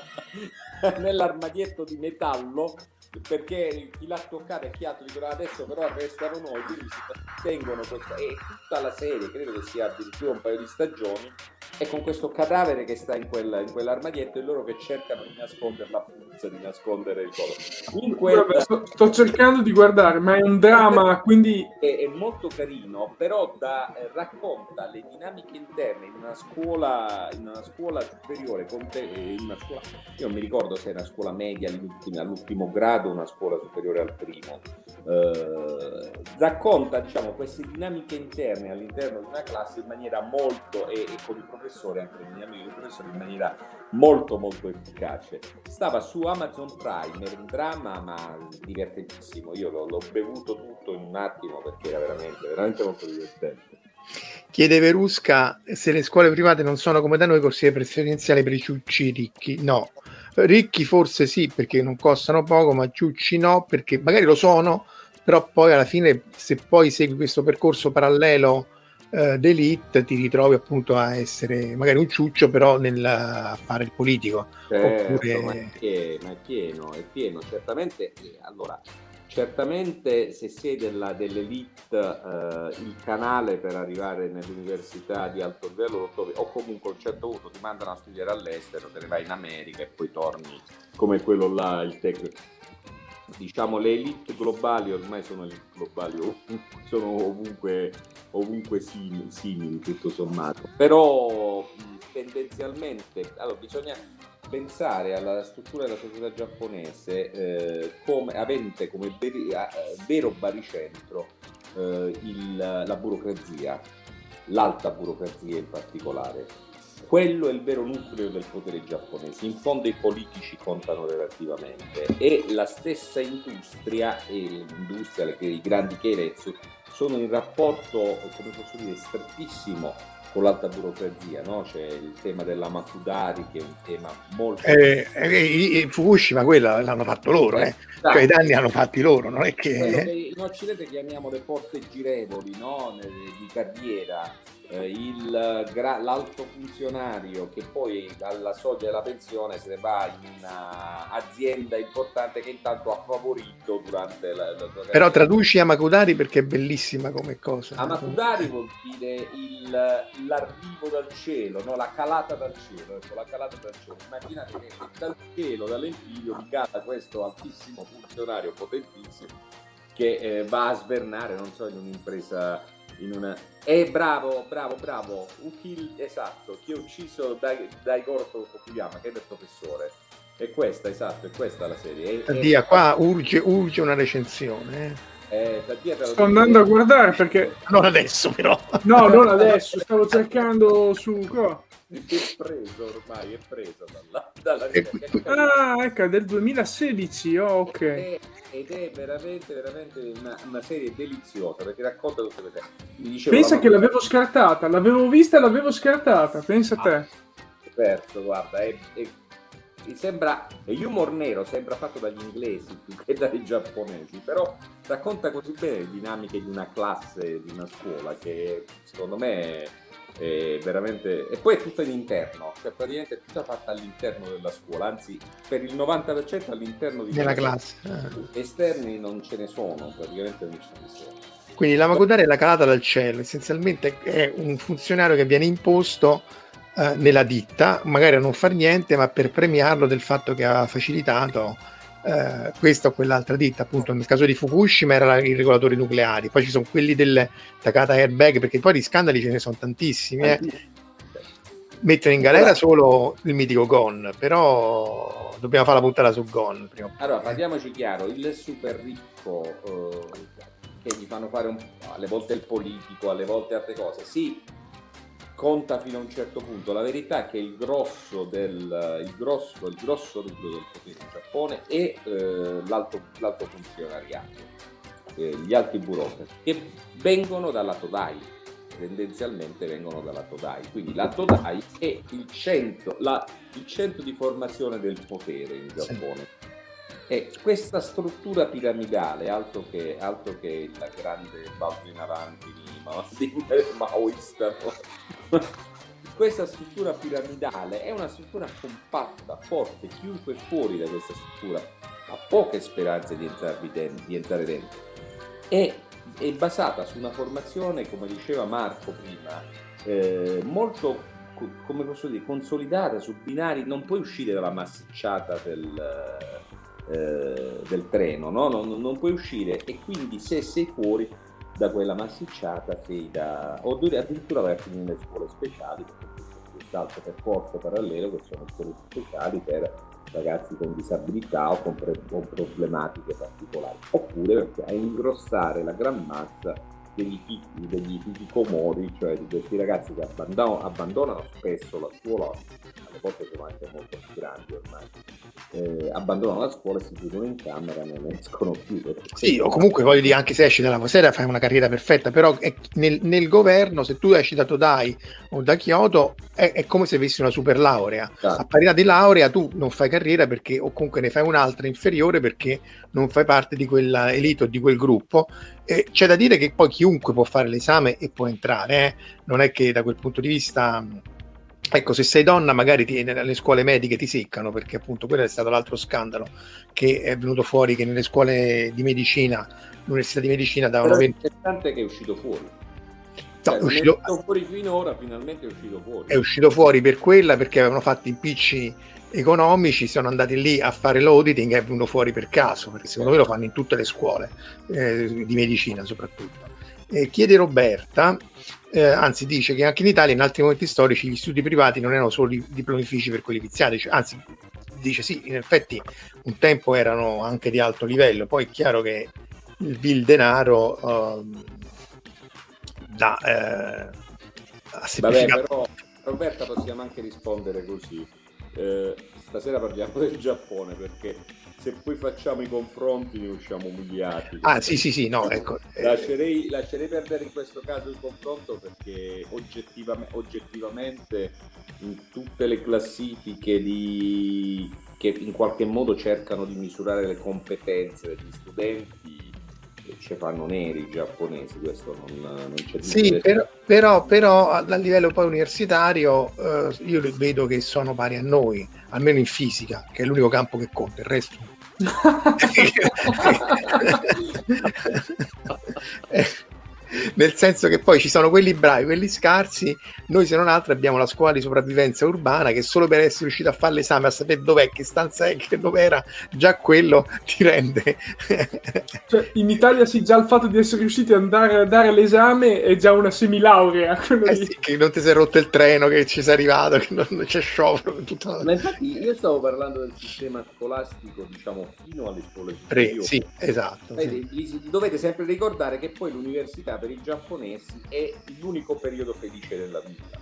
nell'armadietto di metallo perché chi l'ha toccato e chi dicono adesso però restano noi quindi si tengono questa e tutta la serie credo che sia addirittura un paio di stagioni e con questo cadavere che sta in, quella, in quell'armadietto e loro che cercano di nascondere la puzza di nascondere il collo. Quel... sto, sto, cercando di guardare ma è un dramma quindi è, è molto carino però da, eh, racconta le dinamiche interne in una scuola in una scuola superiore te, in una scuola, io non mi ricordo se è una scuola media all'ultimo grado grado una scuola superiore al primo. Eh, racconta diciamo, queste dinamiche interne all'interno di una classe in maniera molto, e, e con il professore, anche le dinamiche del professore, in maniera molto molto efficace. Stava su Amazon Prime, era un dramma ma divertentissimo, io l'ho, l'ho bevuto tutto in un attimo perché era veramente, veramente molto divertente. Chiede Verusca se le scuole private non sono come da noi corsie preferenziali per i ciucci ricchi. No, Ricchi forse sì, perché non costano poco, ma ciucci no, perché magari lo sono, però poi alla fine se poi segui questo percorso parallelo eh, d'elite ti ritrovi appunto a essere magari un ciuccio però nel a fare il politico. Certo, Oppure... ma, è pieno, è pieno. Certamente, allora, certamente se sei della, dell'elite eh, il canale per arrivare nell'università di alto livello o comunque a un certo punto ti mandano a studiare all'estero, te ne vai in America e poi torni come quello là, il tech. Diciamo le elite globali ormai sono elite globali, sono ovunque, ovunque simili, simili tutto sommato. Però tendenzialmente allora, bisogna pensare alla struttura della società giapponese eh, come, avente come veri, eh, vero baricentro eh, il, la burocrazia. l'alta burocrazia in particolare. Quello è il vero nucleo del potere giapponese. In fondo i politici contano relativamente e la stessa industria, e l'industria, i grandi keiretsu, sono in rapporto, come posso dire, strettissimo con l'alta burocrazia, no? c'è il tema della Makudari che è un tema molto... Eh, eh, Fukushima quella l'hanno fatto loro, eh. cioè i danni hanno fatti loro, non è che... che in Occidente chiamiamo le porte girevoli no? di carriera, eh, il, l'alto funzionario che poi dalla soglia della pensione se ne va in un'azienda importante che intanto ha favorito durante la, la sua Però traduci a Makudari perché è bellissima come cosa. A Makudari vuol dire il, l'arrivo dal cielo, no? la calata dal cielo. Ecco, la calata dal cielo. Immaginate che dal cielo, dall'empilio, vi cala questo altissimo funzionario potentissimo che eh, va a svernare, non so, in un'impresa in una... Eh, bravo, bravo, bravo, Ukil, esatto, chi ha ucciso Dai, Daigoro Tokuyama, che è del professore. È questa, esatto, è questa la serie. È, Dia, è... qua urge, urge una recensione. Eh. Eh, Sto andando a guardare perché... Non adesso però. No, non adesso, stavo cercando su... È preso ormai, è preso dalla, dalla Ah, ecco, del 2016, oh, ok. È, ed è veramente, veramente una, una, serie deliziosa perché racconta tutte queste cose. Pensa che l'avevo scartata, l'avevo vista e l'avevo scartata, pensa a te. Ah, perso, guarda, è, è, sembra, è humor nero, sembra fatto dagli inglesi più che dai giapponesi, però racconta così bene le dinamiche di una classe, di una scuola che secondo me è veramente... E poi è tutto in interno, cioè praticamente è tutta fatta all'interno della scuola, anzi per il 90% all'interno di della classe. Eh. Esterni non ce ne sono, praticamente non ce ne sono. Quindi la Makudari è la calata dal cielo, essenzialmente è un funzionario che viene imposto eh, nella ditta, magari a non far niente, ma per premiarlo del fatto che ha facilitato eh, questa o quell'altra ditta, appunto nel caso di Fukushima era i regolatori nucleari, poi ci sono quelli del Takata Airbag, perché poi di scandali ce ne sono tantissimi. Eh. Mettere in galera solo il mitico Gon, però dobbiamo fare la puntata su Gon. Prima. Allora, parliamoci chiaro, il super ricco eh, che gli fanno fare un, alle volte il politico, alle volte altre cose, sì, conta fino a un certo punto. La verità è che il grosso del il grosso, il grosso nucleo del potere in Giappone è eh, l'alto, l'alto, funzionariato, eh, gli alti burocrati, che vengono dalla Todai, tendenzialmente vengono dalla Todai. Quindi la Todai è il centro, la, il centro di formazione del potere in Giappone. Sì. E questa struttura piramidale, altro che, altro che la grande balzo in avanti di maoista, questa struttura piramidale è una struttura compatta, forte, chiunque fuori da questa struttura ha poche speranze di, di entrare dentro. È, è, basata su una formazione, come diceva Marco prima, eh, molto come posso dire, consolidata su binari, non puoi uscire dalla massicciata del, eh, del treno, no? non, non, puoi uscire e quindi se sei fuori da quella massicciata sei da... o addirittura vai a finire nelle scuole speciali perché c'è quest'altro percorso parallelo che sono scuole speciali per ragazzi con disabilità o con, pre- con problematiche particolari. Oppure a ingrossare la gran massa degli, degli hikikomori, cioè di questi ragazzi che abbandonano, abbandonano spesso la scuola, alle volte sono anche molto più grandi ormai, eh, abbandonano la scuola e si chiudono in camera e non escono più. Sì, o comunque voglio dire, anche se esci dalla sera fai una carriera perfetta, però nel, nel, governo, se tu esci da Todai o da Kyoto, è, è come se avessi una super laurea. Ah. A parità di laurea tu non fai carriera perché, o comunque ne fai un'altra inferiore perché non fai parte di quella elite o di quel gruppo. Eh, c'è da dire che poi chiunque può fare l'esame e può entrare, eh? non è che da quel punto di vista Ecco, se sei donna, magari ti, nelle scuole mediche ti seccano, perché appunto quello è stato l'altro scandalo che è venuto fuori che nelle scuole di medicina, l'università di medicina davano... Però 20... L'importante è che è uscito fuori. Cioè, è uscito... fuori finora, finalmente è uscito fuori. È uscito fuori per quella perché avevano fatto impicci economici, sono andati lì a fare l'auditing e è venuto fuori per caso, perché secondo me lo fanno in tutte le scuole eh, di medicina soprattutto. Eh, chiede Roberta eh, anzi dice che anche in Italia in altri momenti storici gli studi privati non erano solo diplomifici per quelli viziati, cioè, anzi dice sì, in effetti un tempo erano anche di alto livello, poi è chiaro che il vil denaro uh, dà, eh, ha Vabbè, però Roberta possiamo anche rispondere così. Eh, stasera parliamo del Giappone perché se poi facciamo i confronti ne usciamo umiliati. Ah, sì, sì, sì, no, ecco. eh, Lascerei, lascerei perdere in questo caso il confronto perché oggettivame- oggettivamente in tutte le classifiche di- che in qualche modo cercano di misurare le competenze degli studenti ci fanno neri i giapponesi, questo non, non c'è Sì, dubbio. però, però, però a a livello poi universitario eh, io vedo che sono pari a noi, almeno in fisica, che è l'unico campo che conta, il resto. Eh, Nel senso che poi ci sono quelli bravi, quelli scarsi, noi se non altro abbiamo la scuola di sopravvivenza urbana che solo per essere riuscito a fare l'esame, a sapere dov'è, che stanza è, che dove era, già quello ti rende. Cioè, in Italia sì, già il fatto di essere riusciti ad andare a dare l'esame è già una semilaurea. Eh sì, che non ti sei rotto il treno, che ci sei arrivato, che non, non c'è sciopero. Tutta... Ma infatti io stavo parlando del sistema scolastico, diciamo, fino alle scuole superiori. sì, esatto. sì. Dovete sempre ricordare che poi l'università per i giapponesi è l'unico periodo felice della vita.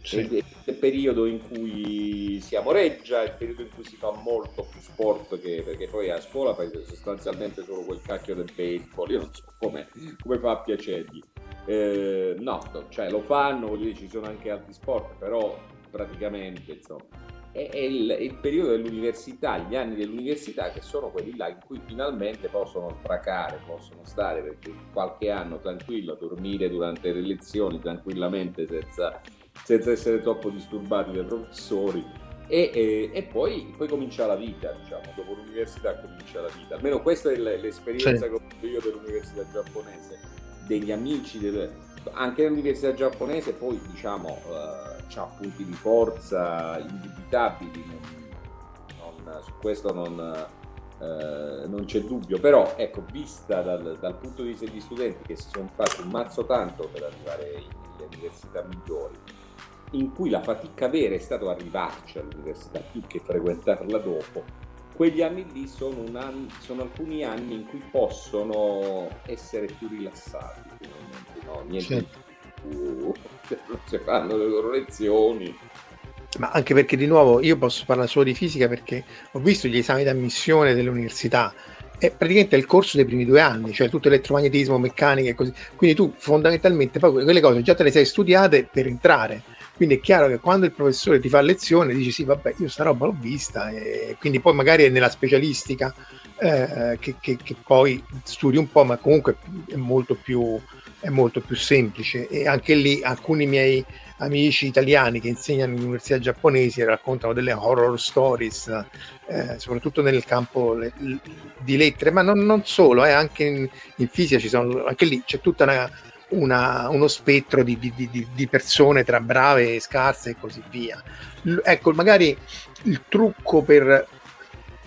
Sì. È il- è il periodo in cui si amoreggia, il periodo in cui si fa molto più sport che, perché poi a scuola fai sostanzialmente solo quel cacchio del baseball, io non so come, come fa a piacergli. Eh, no, no, cioè lo fanno, voglio dire, ci sono anche altri sport, però praticamente insomma è, è il, è il periodo dell'università, gli anni dell'università che sono quelli là in cui finalmente possono sbracare, possono stare perché qualche anno tranquillo, dormire durante le lezioni tranquillamente senza, senza essere troppo disturbati dai professori e, e- e poi, poi comincia la vita, diciamo, dopo l'università comincia la vita. Almeno questa è l'esperienza Sì. che ho avuto io dell'università giapponese, degli amici, del- anche l'università giapponese poi diciamo ha punti di forza indubitabili, non- non- su questo non, eh, non c'è dubbio, però ecco, vista dal, dal punto di vista degli studenti che si sono fatti un mazzo tanto per arrivare nelle università migliori, in cui la fatica vera è stato arrivarci all'università più che frequentarla dopo, quegli anni lì sono, anno- sono alcuni anni in cui possono essere più rilassati, no? niente Sì. più, si fanno le loro lezioni. Ma anche perché di nuovo io posso parlare solo di fisica perché ho visto gli esami d'ammissione dell'università. È praticamente il corso dei primi due anni, cioè tutto elettromagnetismo, meccanica e così. Quindi tu fondamentalmente poi que- quelle cose già te le sei studiate per entrare. Quindi è chiaro che quando il professore ti fa lezione dici sì, vabbè, io sta roba l'ho vista e quindi poi magari è nella specialistica eh, che, che- che poi studi un po', ma comunque è molto più, è molto più semplice. E anche lì alcuni miei amici italiani che insegnano in università giapponesi raccontano delle horror stories, eh, soprattutto nel campo le- di lettere, ma non, non solo, eh, anche in, in fisica ci sono, anche lì c'è tutta una, una- uno spettro di, di- di- di persone tra brave e scarse e così via. L- ecco, magari il trucco per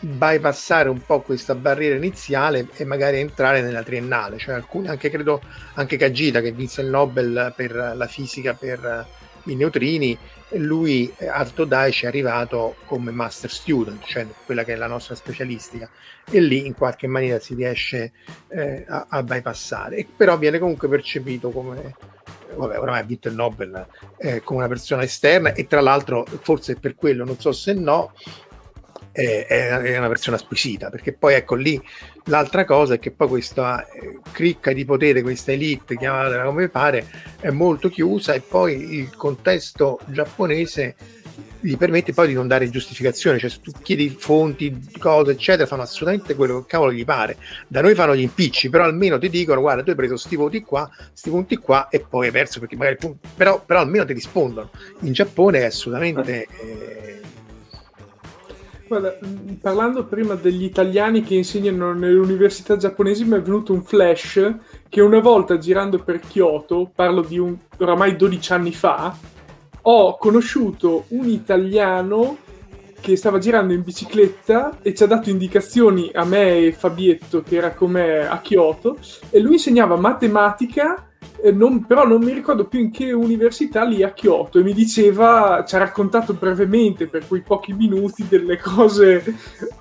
bypassare un po' questa barriera iniziale e magari entrare nella triennale, cioè alcuni, anche credo anche Kajita che vinse il Nobel per la fisica per eh, i neutrini, lui eh, Arto Daesh è arrivato come master student, cioè quella che è la nostra specialistica, e lì in qualche maniera si riesce eh, a, a bypassare, e però viene comunque percepito come, vabbè, oramai ha vinto il Nobel, eh, come una persona esterna e tra l'altro forse per quello, non so se no, è, è una persona squisita, perché poi ecco lì l'altra cosa è che poi questa eh, cricca di potere, questa elite, chiamatela come pare, è molto chiusa e poi il contesto giapponese gli permette poi di non dare giustificazione, cioè se tu chiedi fonti, cose eccetera, fanno assolutamente quello che cavolo gli pare. Da noi fanno gli impicci, però almeno ti dicono guarda tu hai preso sti voti qua, sti punti qua e poi hai perso perché magari però, però almeno ti rispondono. In Giappone è assolutamente... Eh, Guarda, parlando prima degli italiani che insegnano nelle università giapponesi, mi è venuto un flash che una volta girando per Kyoto, parlo di un, oramai 12 anni fa, ho conosciuto un italiano che stava girando in bicicletta e ci ha dato indicazioni a me e Fabietto, che era con me a Kyoto, e lui insegnava matematica non, però non mi ricordo più in che università lì a Kyoto e mi diceva, ci ha raccontato brevemente per quei pochi minuti delle cose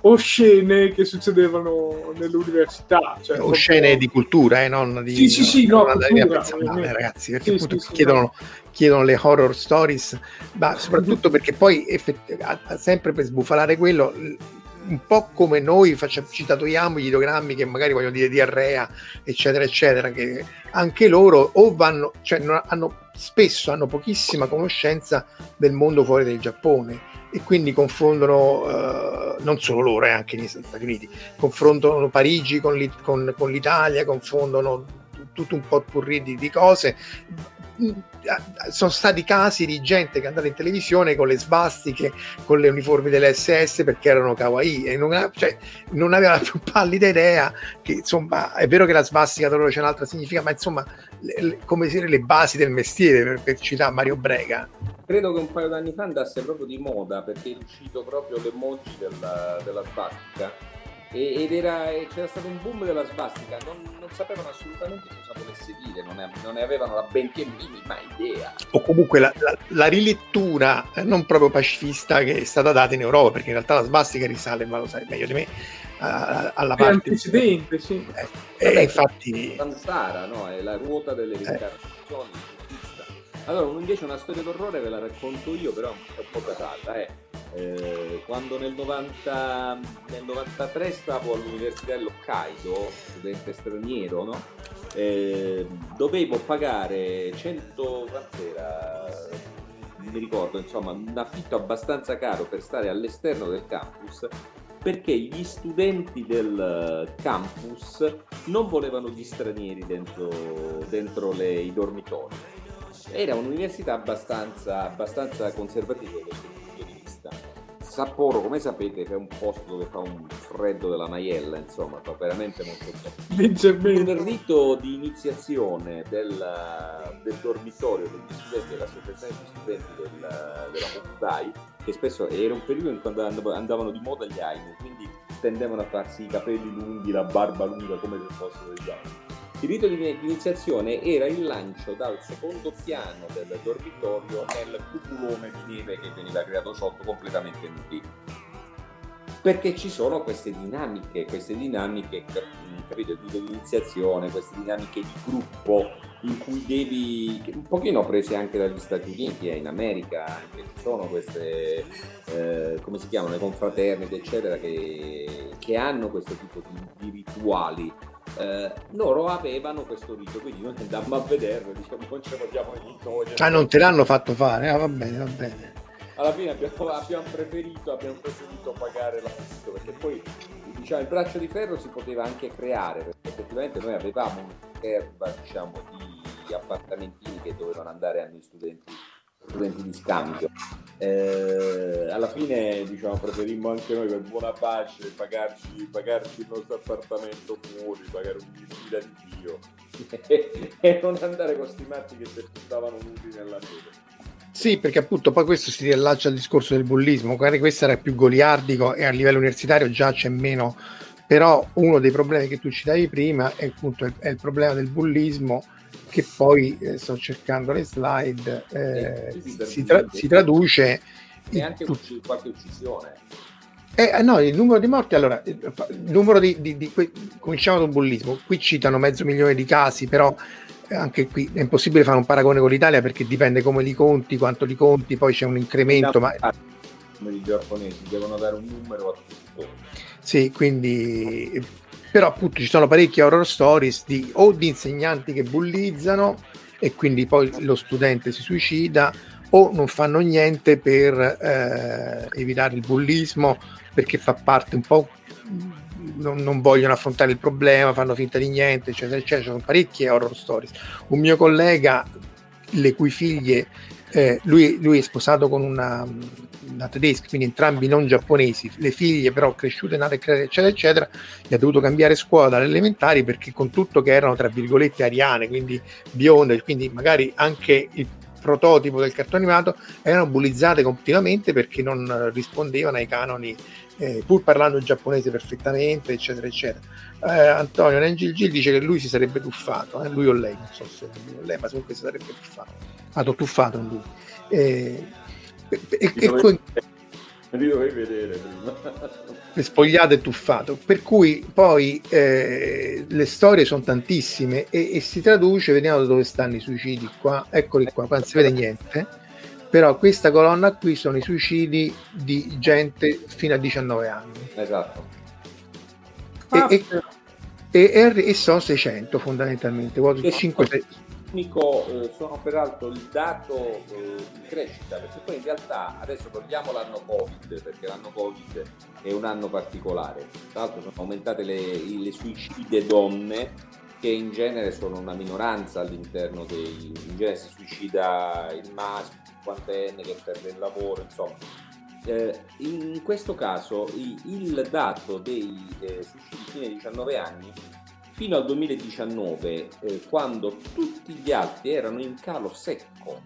oscene che succedevano nell'università. Cioè, oscene proprio... di cultura, eh, non di... Sì, sì, sì, no, cultura, personale, ragazzi, perché sì, appunto sì, chiedono, sì. chiedono, le horror stories, ma soprattutto perché poi effett- sempre per sbufalare quello un po' come noi facciamo, ci tatuiamo gli ideogrammi che magari vogliono dire diarrea, eccetera, eccetera, che anche loro o vanno, cioè hanno, spesso hanno pochissima conoscenza del mondo fuori del Giappone e quindi confondono, uh, non solo loro, eh, anche negli Stati Uniti, confrontano Parigi con, con, con l'Italia, confondono tutto un po' di, di cose sono stati casi di gente che è andata in televisione con le svastiche, con le uniformi delle SS perché erano kawaii e non, cioè, non aveva la più pallida idea che insomma è vero che la svastica da loro c'è un'altra significa, ma insomma le, come dire le basi del mestiere per, per citare Mario Brega. Credo che un paio d'anni fa andasse proprio di moda perché è uscito proprio l'emoji della, della svastica ed era, c'era stato un boom della svastica, non, non sapevano assolutamente cosa volesse dire, non ne, non ne avevano la benché minima idea. O comunque la, la, la, rilettura eh, non proprio pacifista che è stata data in Europa, perché in realtà la svastica risale, ma lo sai meglio di me, uh, alla parte... antecedente, sì. Eh, Vabbè, eh, infatti... Sansara, no? È la ruota delle reincarnazioni. Eh. Allora, invece una storia d'orrore ve la racconto io, però è un po' datata, eh eh, quando nel, 90, nel 93 stavo all'Università dell'Hokkaido, studente straniero, no? eh, dovevo pagare 100, quant'era? Mi ricordo, insomma, un affitto abbastanza caro per stare all'esterno del campus perché gli studenti del campus non volevano gli stranieri dentro, dentro le, i dormitori. Era un'università abbastanza, abbastanza conservativa Sapporo, come sapete, è un posto dove fa un freddo della maiella, insomma, fa veramente molto freddo. Il rito di iniziazione del, del dormitorio degli studenti dell'associazione di studenti del, della Mokudai, che spesso era un periodo in cui andavano di moda gli Ainu, quindi tendevano a farsi i capelli lunghi, la barba lunga come se fossero degli Ainu il rito di iniziazione era il lancio dal secondo piano del dormitorio nel cupolone di neve che veniva creato sotto completamente nudi. Perché ci sono queste dinamiche, queste dinamiche, capito, di iniziazione, queste dinamiche di gruppo in cui devi, un pochino prese anche dagli Stati Uniti, eh, in America anche ci sono queste, eh, come si chiamano, le confraternite, eccetera, che, che hanno questo tipo di, di rituali eh, loro avevano questo rito, quindi noi andammo a vederlo, diciamo, non ce vogliamo noi. Ah, non te l'hanno fatto fare, ah, va bene, va bene. Alla fine abbiamo, abbiamo preferito, abbiamo preferito pagare l'affitto, perché poi diciamo, il braccio di ferro si poteva anche creare, perché effettivamente noi avevamo un'erba diciamo, di appartamentini che dovevano andare a noi studenti studenti di scambio. Eh, alla fine diciamo, preferimmo anche noi per buona pace pagarci, pagarci il nostro appartamento fuori, pagare un fila di Dio e non andare con questi matti che si stavano nudi nella neve. Sì, perché appunto poi questo si riallaccia al discorso del bullismo, magari questo era più goliardico e a livello universitario già c'è meno, però uno dei problemi che tu citavi prima è appunto è il problema del bullismo che poi eh, sto cercando le slide, eh, si, tra- si, traduce e anche tu- qualche uccisione. Eh, eh, no, il numero di morti, allora, il numero di, di, di cominciamo dal bullismo, qui citano mezzo milione di casi, però eh, anche qui è impossibile fare un paragone con l'Italia perché dipende come li conti, quanto li conti, poi c'è un incremento. Ma... Come i giapponesi devono dare un numero a tutto. Sì, quindi però appunto ci sono parecchie horror stories di, o di insegnanti che bullizzano e quindi poi lo studente si suicida o non fanno niente per eh, evitare il bullismo perché fa parte un po' non, non, vogliono affrontare il problema, fanno finta di niente, eccetera, eccetera. Ci sono parecchie horror stories. Un mio collega, le cui figlie, eh, lui, lui, è sposato con una, una tedesca, quindi entrambi non giapponesi, le figlie però cresciute, nate, eccetera, eccetera, gli ha dovuto cambiare scuola dalle elementari perché con tutto che erano tra virgolette ariane, quindi bionde, quindi magari anche il prototipo del cartone animato erano bullizzate continuamente perché non rispondevano ai canoni eh, pur parlando giapponese perfettamente eccetera eccetera. Eh, Antonio Nengil Gil dice che lui si sarebbe tuffato eh, lui o lei non so se lui o lei ma comunque si sarebbe tuffato. Ah, tuffato in lui e, e, e, li dovevi vedere prima. spogliato e tuffato. Per cui poi eh, le storie sono tantissime e, e, si traduce, vediamo dove stanno i suicidi qua, eccoli qua, qua non si vede niente, però questa colonna qui sono i suicidi di gente fino a 19 anni. Esatto. E, ah, e, e, e, sono 600 fondamentalmente, 5, 6, tecnico eh, sono peraltro il dato eh, di crescita, perché poi in realtà adesso togliamo l'anno Covid, perché l'anno Covid è un anno particolare, tra l'altro sono aumentate le, le suicide donne che in genere sono una minoranza all'interno dei... in genere si suicida il maschio, il cinquantenne che perde il lavoro, insomma. Eh, in questo caso il, il dato dei eh, suicidi fine 19 anni fino al 2019, eh, quando tutti gli altri erano in calo secco.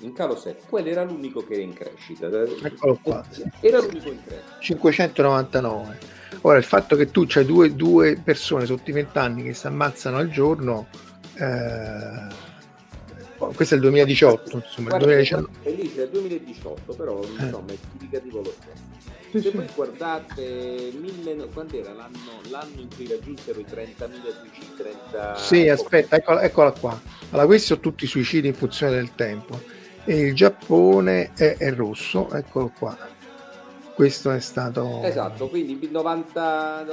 In calo secco, quello era l'unico che era in crescita. Eccolo qua. Era l'unico in crescita. 599. Ora, il fatto che tu c'hai due, due persone sotto i vent'anni che si ammazzano al giorno, eh, questo è il 2018, insomma, Guarda, il 2019. È lì c'è il 2018, però insomma, è significativo lo stesso. Se voi guardate, mille, quando era l'anno, l'anno, in cui raggiunsero i 30.000 suicidi? 30... Sì, aspetta, eccola, eccola, qua. Allora, questi sono tutti suicidi in funzione del tempo. E il Giappone è, è rosso, eccolo qua. Questo è stato... Esatto, quindi 90...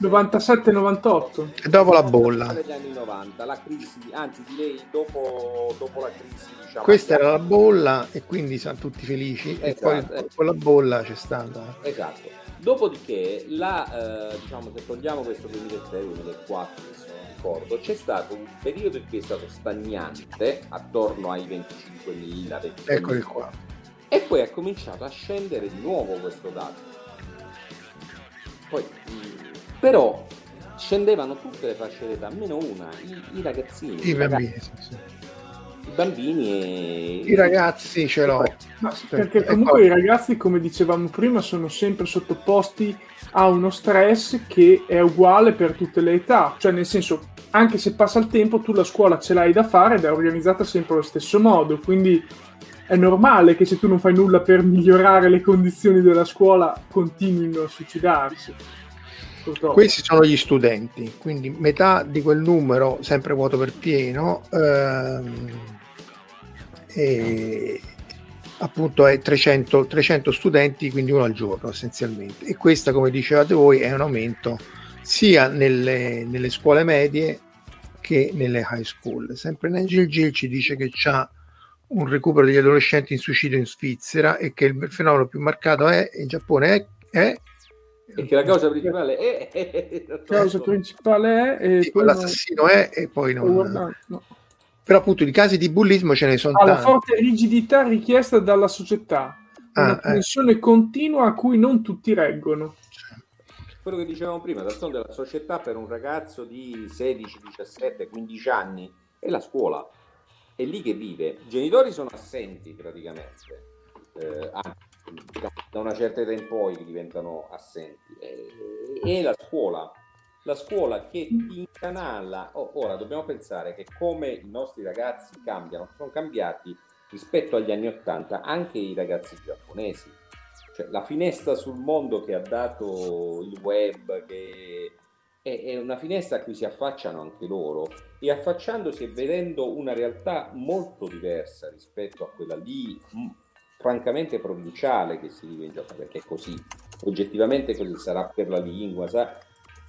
97-98 dopo la bolla. Degli anni 90 la crisi anzi direi dopo, dopo la crisi diciamo, questa era la bolla e quindi sono tutti felici. Esatto, e poi esatto, dopo la bolla c'è stata. Esatto. Dopodiché la, eh, diciamo se togliamo questo 2003-2004 se non ricordo c'è stato un periodo in cui è stato stagnante attorno ai 25.000 eccoli qua. E poi è cominciato a scendere di nuovo questo dato. Poi però scendevano tutte le fasce d'età, meno una, i, i ragazzini. I, bambini, sì, sì. I bambini e... I ragazzi ce l'ho. perché comunque i ragazzi, come dicevamo prima, sono sempre sottoposti a uno stress che è uguale per tutte le età. Cioè, nel senso, anche se passa il tempo, tu la scuola ce l'hai da fare ed è organizzata sempre allo stesso modo. Quindi è normale che se tu non fai nulla per migliorare le condizioni della scuola, continuino a suicidarsi. Purtroppo. Questi sono gli studenti, quindi metà di quel numero, sempre vuoto per pieno, ehm, e appunto è 300, 300 studenti, quindi uno al giorno essenzialmente. E questa, come dicevate voi, è un aumento sia nelle, nelle scuole medie che nelle high school. Sempre Nangil Gil ci dice che c'ha un recupero degli adolescenti in suicidio in Svizzera e che il fenomeno più marcato è in Giappone è, è perché la causa principale è... La causa principale è... E poi l'assassino è e poi non... No. Però appunto i casi di bullismo ce ne sono ha tanti. la forte rigidità richiesta dalla società, ah, una tensione eh. continua a cui non tutti reggono. Quello che dicevamo prima, d'altronde la società per un ragazzo di 16, 17, 15 anni è la scuola, è lì che vive. I genitori sono assenti praticamente, eh, da una certa età in poi diventano assenti. E, la scuola, la scuola che incanala. Ora dobbiamo pensare che come i nostri ragazzi cambiano, sono cambiati rispetto agli anni Ottanta anche i ragazzi giapponesi. Cioè, la finestra sul mondo che ha dato il web, che è una finestra a cui si affacciano anche loro e affacciandosi e vedendo una realtà molto diversa rispetto a quella lì francamente provinciale che si vive in Giappone, perché è così, oggettivamente così sarà per la lingua, sa?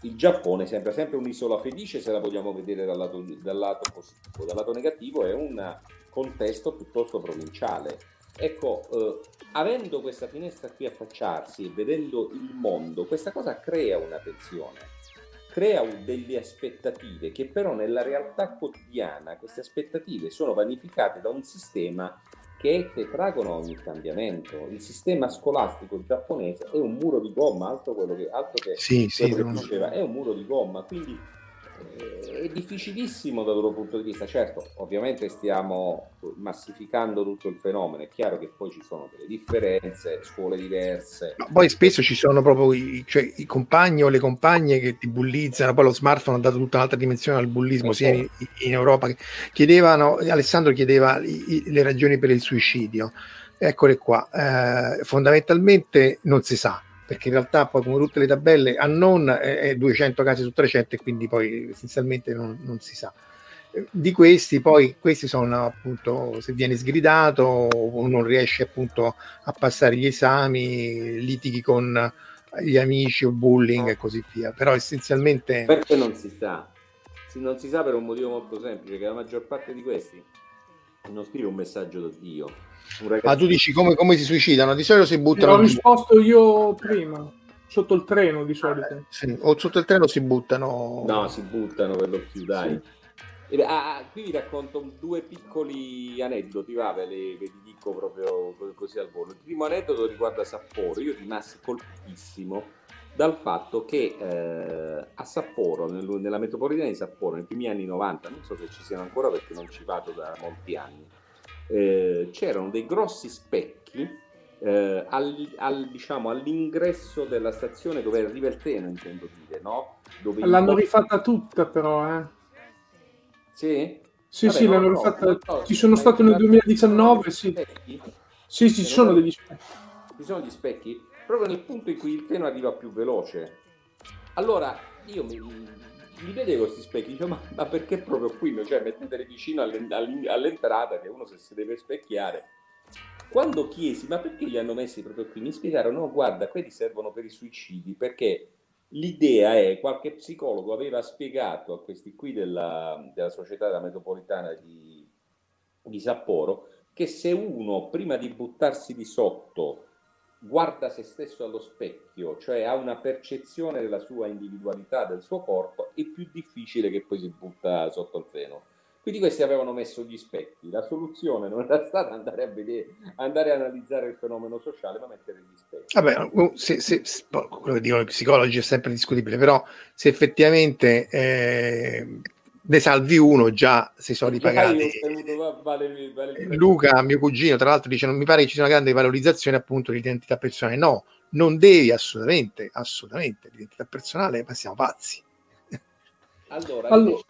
il Giappone sembra sempre un'isola felice se la vogliamo vedere dal lato, dal lato positivo, dal lato negativo è un contesto piuttosto provinciale. Ecco, eh, avendo questa finestra qui affacciarsi e vedendo il mondo, questa cosa crea una tensione, crea delle aspettative che però nella realtà quotidiana queste aspettative sono vanificate da un sistema che tetragono ogni cambiamento. Il sistema scolastico giapponese è un muro di gomma, altro quello che, altro che, sì, sì, che diceva, è un muro di gomma, quindi è difficilissimo dal loro punto di vista. Certo, ovviamente stiamo massificando tutto il fenomeno, è chiaro che poi ci sono delle differenze, scuole diverse. No, poi spesso ci sono proprio i, cioè, i, compagni o le compagne che ti bullizzano, poi lo smartphone ha dato tutta un'altra dimensione al bullismo, sia in, in Europa chiedevano, Alessandro chiedeva i, le ragioni per il suicidio. Eccole qua, eh, fondamentalmente non si sa, perché in realtà poi come tutte le tabelle a non è 200 casi su 300 e quindi poi essenzialmente non, non, si sa. Di questi poi, questi sono appunto se viene sgridato o non riesce appunto a passare gli esami, litighi con gli amici o bullying e così via, però essenzialmente... Perché non si sa? Non si sa per un motivo molto semplice, che la maggior parte di questi non scrive un messaggio da Dio, ma tu dici come, come, si suicidano? Di solito si buttano. Ho risposto io prima, sotto il treno di solito. Eh, sì. O sotto il treno si buttano. No, si buttano per lo più, dai. Sì. Ah, qui vi racconto due piccoli aneddoti, va, ve, li, ve li dico proprio così al volo. Il primo aneddoto riguarda Sapporo. Io rimasi colpitissimo dal fatto che eh, a Sapporo, nel, nella metropolitana di Sapporo, nei primi anni 90, non so se ci siano ancora perché non ci vado da molti anni, eh, c'erano dei grossi specchi eh, al, al, diciamo, all'ingresso della stazione dove arriva il treno, intendo dire, no? Dove l'hanno i... rifatta tutta però, eh. Sì? Sì, Vabbè, sì, l'hanno rifatta. So, ci sono stato nel 2019, sì. Specchi? Sì, sì, ci sono degli specchi. Ci sono gli specchi? Proprio nel punto in cui il treno arriva più veloce. Allora, io mi, li vedevo questi specchi, dicevo, ma, ma, perché proprio qui? Cioè, metteteli vicino all'entrata che uno se si deve specchiare. Quando chiesi, ma perché li hanno messi proprio qui? Mi spiegarono, no, guarda, quelli servono per i suicidi, perché l'idea è, qualche psicologo aveva spiegato a questi qui della, della società della metropolitana di, di Sapporo, che se uno prima di buttarsi di sotto guarda se stesso allo specchio, cioè ha una percezione della sua individualità, del suo corpo, è più difficile che poi si butta sotto il treno. Quindi questi avevano messo gli specchi. La soluzione non era stata andare a vedere, andare a analizzare il fenomeno sociale, ma mettere gli specchi. Vabbè, se, se, quello che dicono i psicologi è sempre discutibile, però se effettivamente eh, ne salvi uno già si sono ripagati Luca mio cugino tra l'altro dice non mi pare che ci sia una grande valorizzazione appunto dell'identità personale no non devi assolutamente assolutamente l'identità personale ma siamo pazzi allora, allora.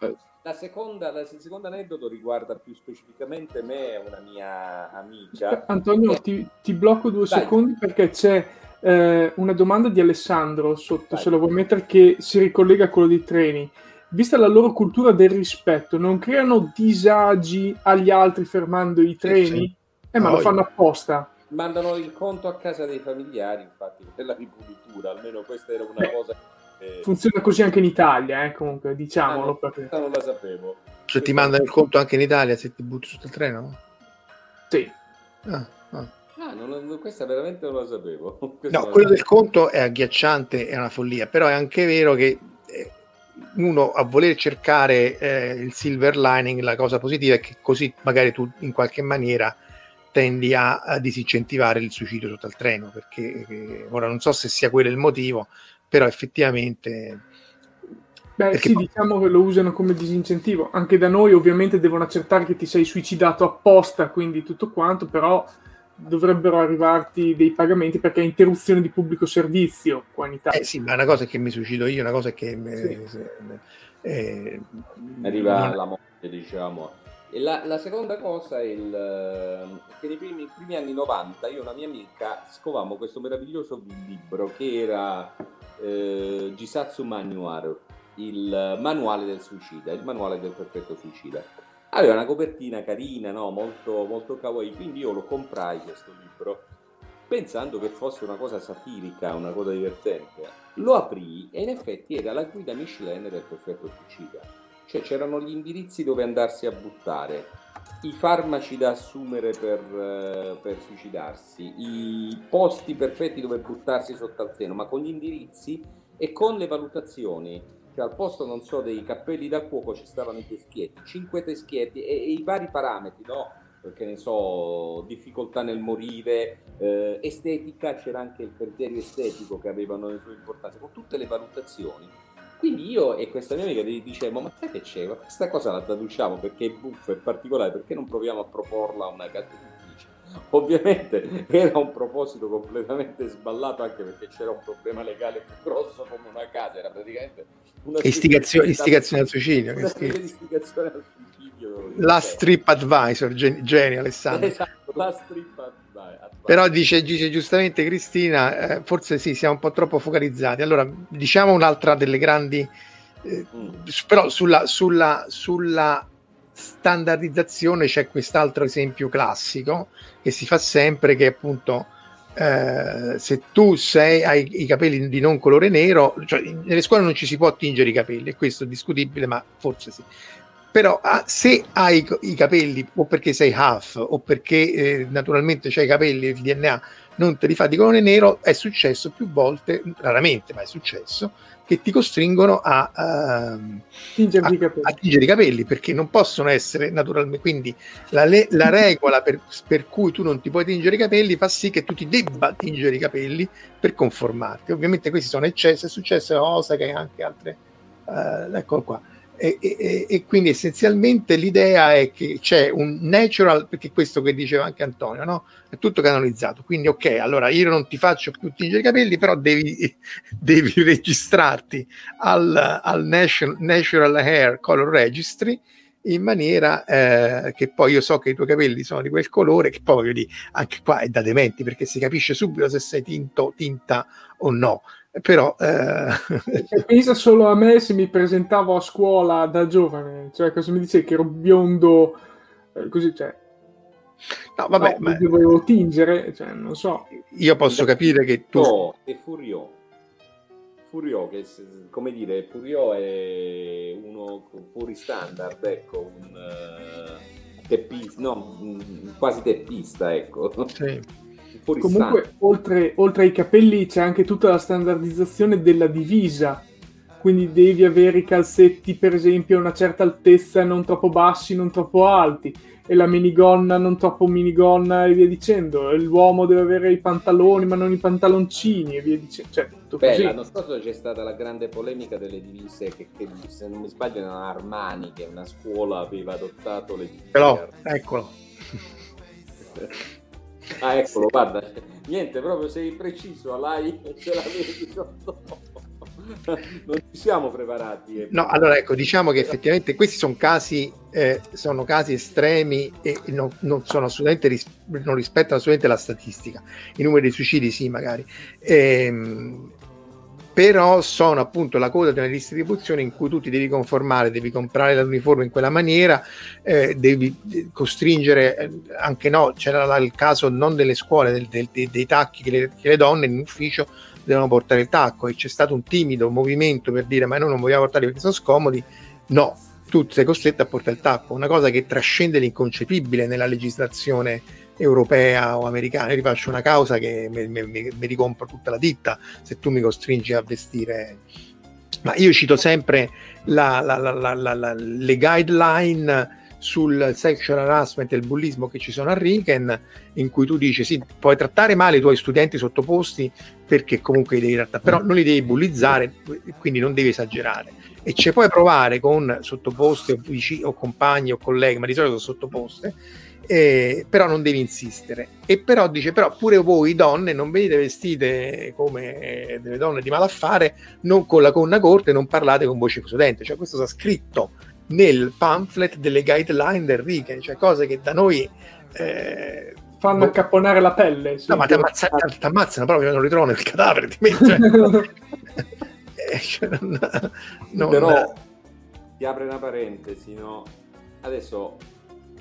La seconda, la, il secondo aneddoto riguarda più specificamente me e una mia amica. Antonio, eh. ti, ti, blocco due Dai. secondi perché c'è eh, una domanda di Alessandro sotto, Dai. se la vuoi mettere, che si ricollega a quello dei treni vista la loro cultura del rispetto, non creano disagi agli altri fermando i treni? Sì, Eh, ma no, lo fanno apposta. Mandano il conto a casa dei familiari, infatti, per la ripulitura, almeno questa era una Beh, cosa... Che... Funziona così anche in Italia, eh, comunque, diciamolo. Ah, perché... non la sapevo. Cioè ti mandano il conto anche in Italia se ti butti sotto il treno? Sì. Ah, ah. Ah, non, questa veramente non la sapevo. Questa no, quello del conto è agghiacciante, è una follia, però è anche vero che uno a voler cercare eh, il silver lining, la cosa positiva è che così magari tu in qualche maniera tendi a, a disincentivare il suicidio sotto al treno, perché eh, ora non so se sia quello il motivo, però effettivamente... Beh sì, poi... diciamo che lo usano come disincentivo. Anche da noi ovviamente devono accertare che ti sei suicidato apposta, quindi tutto quanto, però dovrebbero arrivarti dei pagamenti perché è interruzione di pubblico servizio qua in Italia. Eh sì, ma una cosa è che mi suicido io, una cosa è che sì. eh, arriva non... la morte, diciamo. E la, la, seconda cosa è il, che nei primi, primi, anni 90 io e una mia amica scovammo questo meraviglioso libro che era eh, Jisatsu Manual, il manuale del suicida, il manuale del perfetto suicida aveva una copertina carina, no? molto, molto kawaii, quindi io lo comprai questo libro pensando che fosse una cosa satirica, una cosa divertente. Lo aprì e in effetti era la guida Michelin del perfetto suicida. Cioè c'erano gli indirizzi dove andarsi a buttare, i farmaci da assumere per, uh, per suicidarsi, i posti perfetti dove buttarsi sotto al seno, ma con gli indirizzi e con le valutazioni cioè al posto, non so, dei cappelli da cuoco ci stavano i teschietti, cinque teschietti e, e i vari parametri, no? Perché ne so, difficoltà nel morire, eh, estetica, c'era anche il criterio estetico che avevano le sue importanze, con tutte le valutazioni. Quindi io e questa mia amica gli dicevo, ma sai che c'è? Questa cosa la traduciamo perché è buffa, è particolare, perché non proviamo a proporla a una? Ovviamente era un proposito completamente sballato anche perché c'era un problema legale più grosso come una casa, era praticamente una istigazione, istigazione al suicidio. Una istigazione al suicidio. La strip advisor, genio Alessandro. Esatto, la strip advisor. Però dice, dice giustamente Cristina, eh, forse sì, siamo un po' troppo focalizzati. Allora, diciamo un'altra delle grandi... Eh, mm. Però sulla, sulla, sulla standardizzazione c'è quest'altro esempio classico che si fa sempre che appunto eh, se tu sei, hai i capelli di non colore nero, cioè nelle scuole non ci si può tingere i capelli, e questo è discutibile, ma forse sì. Però ah, se hai i capelli o perché sei half o perché eh, naturalmente c'hai i capelli il DNA non te li fa di colore nero, è successo più volte, raramente, ma è successo, che ti costringono a, uh, tingere, a, i a tingere, i capelli perché non possono essere naturalmente. Quindi la, le, la regola per, per, cui tu non ti puoi tingere i capelli fa sì che tu ti debba tingere i capelli per conformarti. Ovviamente questi sono eccessi, è successo a Osaka e anche altre. Uh, eccolo qua e, e, e, quindi essenzialmente l'idea è che c'è un natural, perché questo che diceva anche Antonio, no? è tutto canonizzato, quindi ok, allora io non ti faccio più tingere i capelli, però devi, devi registrarti al, al National, Natural Hair Color Registry in maniera eh, che poi io so che i tuoi capelli sono di quel colore, che poi voglio dire, anche qua è da dementi perché si capisce subito se sei tinto, tinta o no però eh... pensa solo a me se mi presentavo a scuola da giovane cioè cosa mi dice che ero biondo eh, così cioè. No vabbè no, ma... dovevo tingere cioè non so. io posso capire che tu no, è Furio Furio che come dire Furio è uno fuori standard ecco un uh, teppista no quasi teppista ecco. Sì Comunque, oltre, oltre, ai capelli, c'è anche tutta la standardizzazione della divisa. Quindi devi avere i calzetti, per esempio, a una certa altezza, non troppo bassi, non troppo alti. E la minigonna non troppo minigonna e via dicendo. E l'uomo deve avere i pantaloni, ma non i pantaloncini e via dicendo. Cioè, Beh, l'anno scorso c'è stata la grande polemica delle divise che, che se non mi sbaglio era Armani, che una scuola aveva adottato le divise. Però, eccolo. Ah, eccolo, guarda. Niente, proprio sei preciso, l'hai, ce l'avevi sotto. non ci siamo preparati. Eh. No, allora ecco, diciamo che effettivamente questi sono casi, eh, sono casi estremi e non, non, sono assolutamente ris- non rispettano assolutamente la statistica. I numeri di suicidi sì, magari. Ehm, però sono appunto la coda di una distribuzione in cui tu ti devi conformare, devi comprare l'uniforme in quella maniera, eh, devi eh, costringere, eh, anche no, c'era il caso non delle scuole, del, del, dei, dei, tacchi che le, che le, donne in ufficio devono portare il tacco e c'è stato un timido movimento per dire ma noi non vogliamo portarli perché sono scomodi, no, tu sei costretto a portare il tacco, una cosa che trascende l'inconcepibile nella legislazione europea o americana, io ti faccio una causa che mi, ricompro tutta la ditta se tu mi costringi a vestire. Ma io cito sempre la, la, la, le guideline sul sexual harassment e il bullismo che ci sono a Riken, in cui tu dici sì, puoi trattare male i tuoi studenti sottoposti perché comunque li devi trattare, però non li devi bullizzare, quindi non devi esagerare. E ci puoi provare con sottoposte o, vicini, o compagni o colleghi, ma di solito sottoposte, eh, però non devi insistere. E però dice, però pure voi donne non venite vestite come delle donne di malaffare, non con la conna corta e non parlate con voce studente. Cioè questo sta scritto nel pamphlet delle guideline del Riken, cioè cose che da noi... Eh, fanno boh. accapponare la pelle. No, ma ti ammazza, ammazzano proprio, non ritrovano il cadavere, ti mettono... eh, cioè, non, non... Però ti apre una parentesi, no? Adesso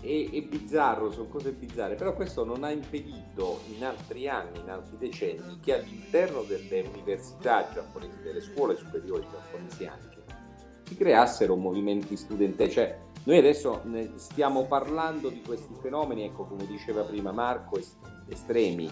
è, è, bizzarro, sono cose bizzarre, però questo non ha impedito in altri anni, in altri decenni, che all'interno delle università giapponesi, delle scuole superiori giapponesi anche, si creassero movimenti studenteschi. Cioè, noi adesso stiamo parlando di questi fenomeni, ecco come diceva prima Marco, estremi,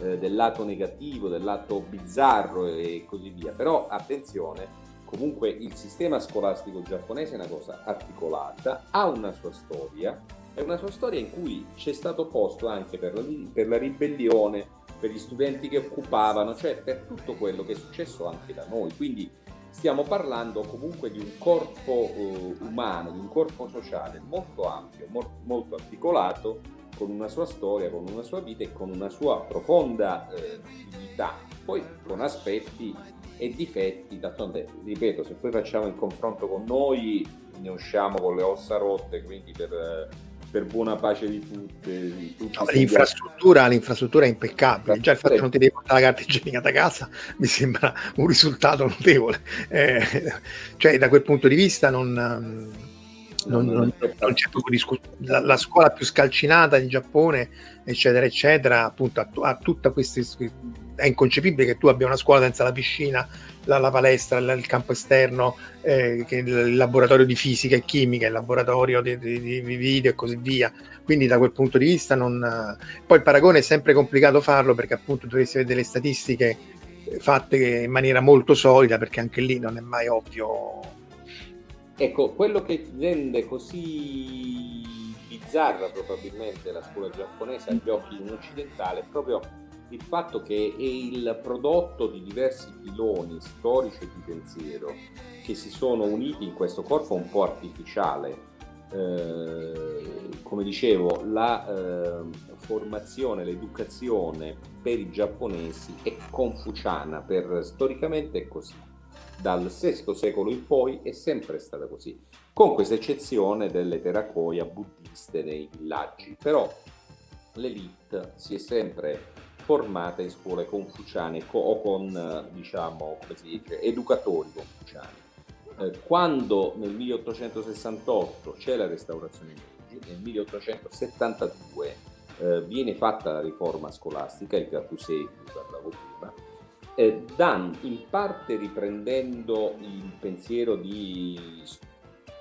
eh, del lato negativo, del lato bizzarro e così via. Però attenzione, comunque il sistema scolastico giapponese è una cosa articolata, ha una sua storia, è una sua storia in cui c'è stato posto anche per la, per la ribellione, per gli studenti che occupavano, cioè per tutto quello che è successo anche da noi. Quindi stiamo parlando comunque di un corpo eh, umano, di un corpo sociale molto ampio, molto, molto articolato, con una sua storia, con una sua vita e con una sua profonda eh, dignità, poi con aspetti e difetti, d'altronde, ripeto, se poi facciamo il confronto con noi ne usciamo con le ossa rotte, quindi per, per buona pace di tutte. Di no, l'infrastruttura, l'infrastruttura, è impeccabile, già il fatto che non ti devi portare la carta igienica da casa mi sembra un risultato notevole, eh, cioè da quel punto di vista non non, non, non c'è proprio discussione. La, la, scuola più scalcinata in Giappone, eccetera, eccetera, appunto ha, ha tutta questa. È inconcepibile che tu abbia una scuola senza la piscina, la, la palestra, il campo esterno, eh, il laboratorio di fisica e chimica, il laboratorio di, di, di, video e così via. Quindi da quel punto di vista non... Poi il paragone è sempre complicato farlo perché appunto dovresti avere delle statistiche fatte in maniera molto solida perché anche lì non è mai ovvio Ecco, quello che rende così bizzarra probabilmente la scuola giapponese agli occhi di un occidentale è proprio il fatto che è il prodotto di diversi filoni storici di pensiero che si sono uniti in questo corpo un po' artificiale. Eh, come dicevo, la eh, formazione, l'educazione per i giapponesi è confuciana, per, storicamente è così dal VI secolo in poi è sempre stata così, con questa eccezione delle teracoia buddiste nei villaggi. Però l'elite si è sempre formata in scuole confuciane o con, diciamo, come si dice, educatori confuciani. Eh, quando nel 1868 c'è la restaurazione Meiji, nel 1872 eh, viene fatta la riforma scolastica, il Gakusei di cui parlavo prima, eh, Dan, in parte riprendendo il pensiero di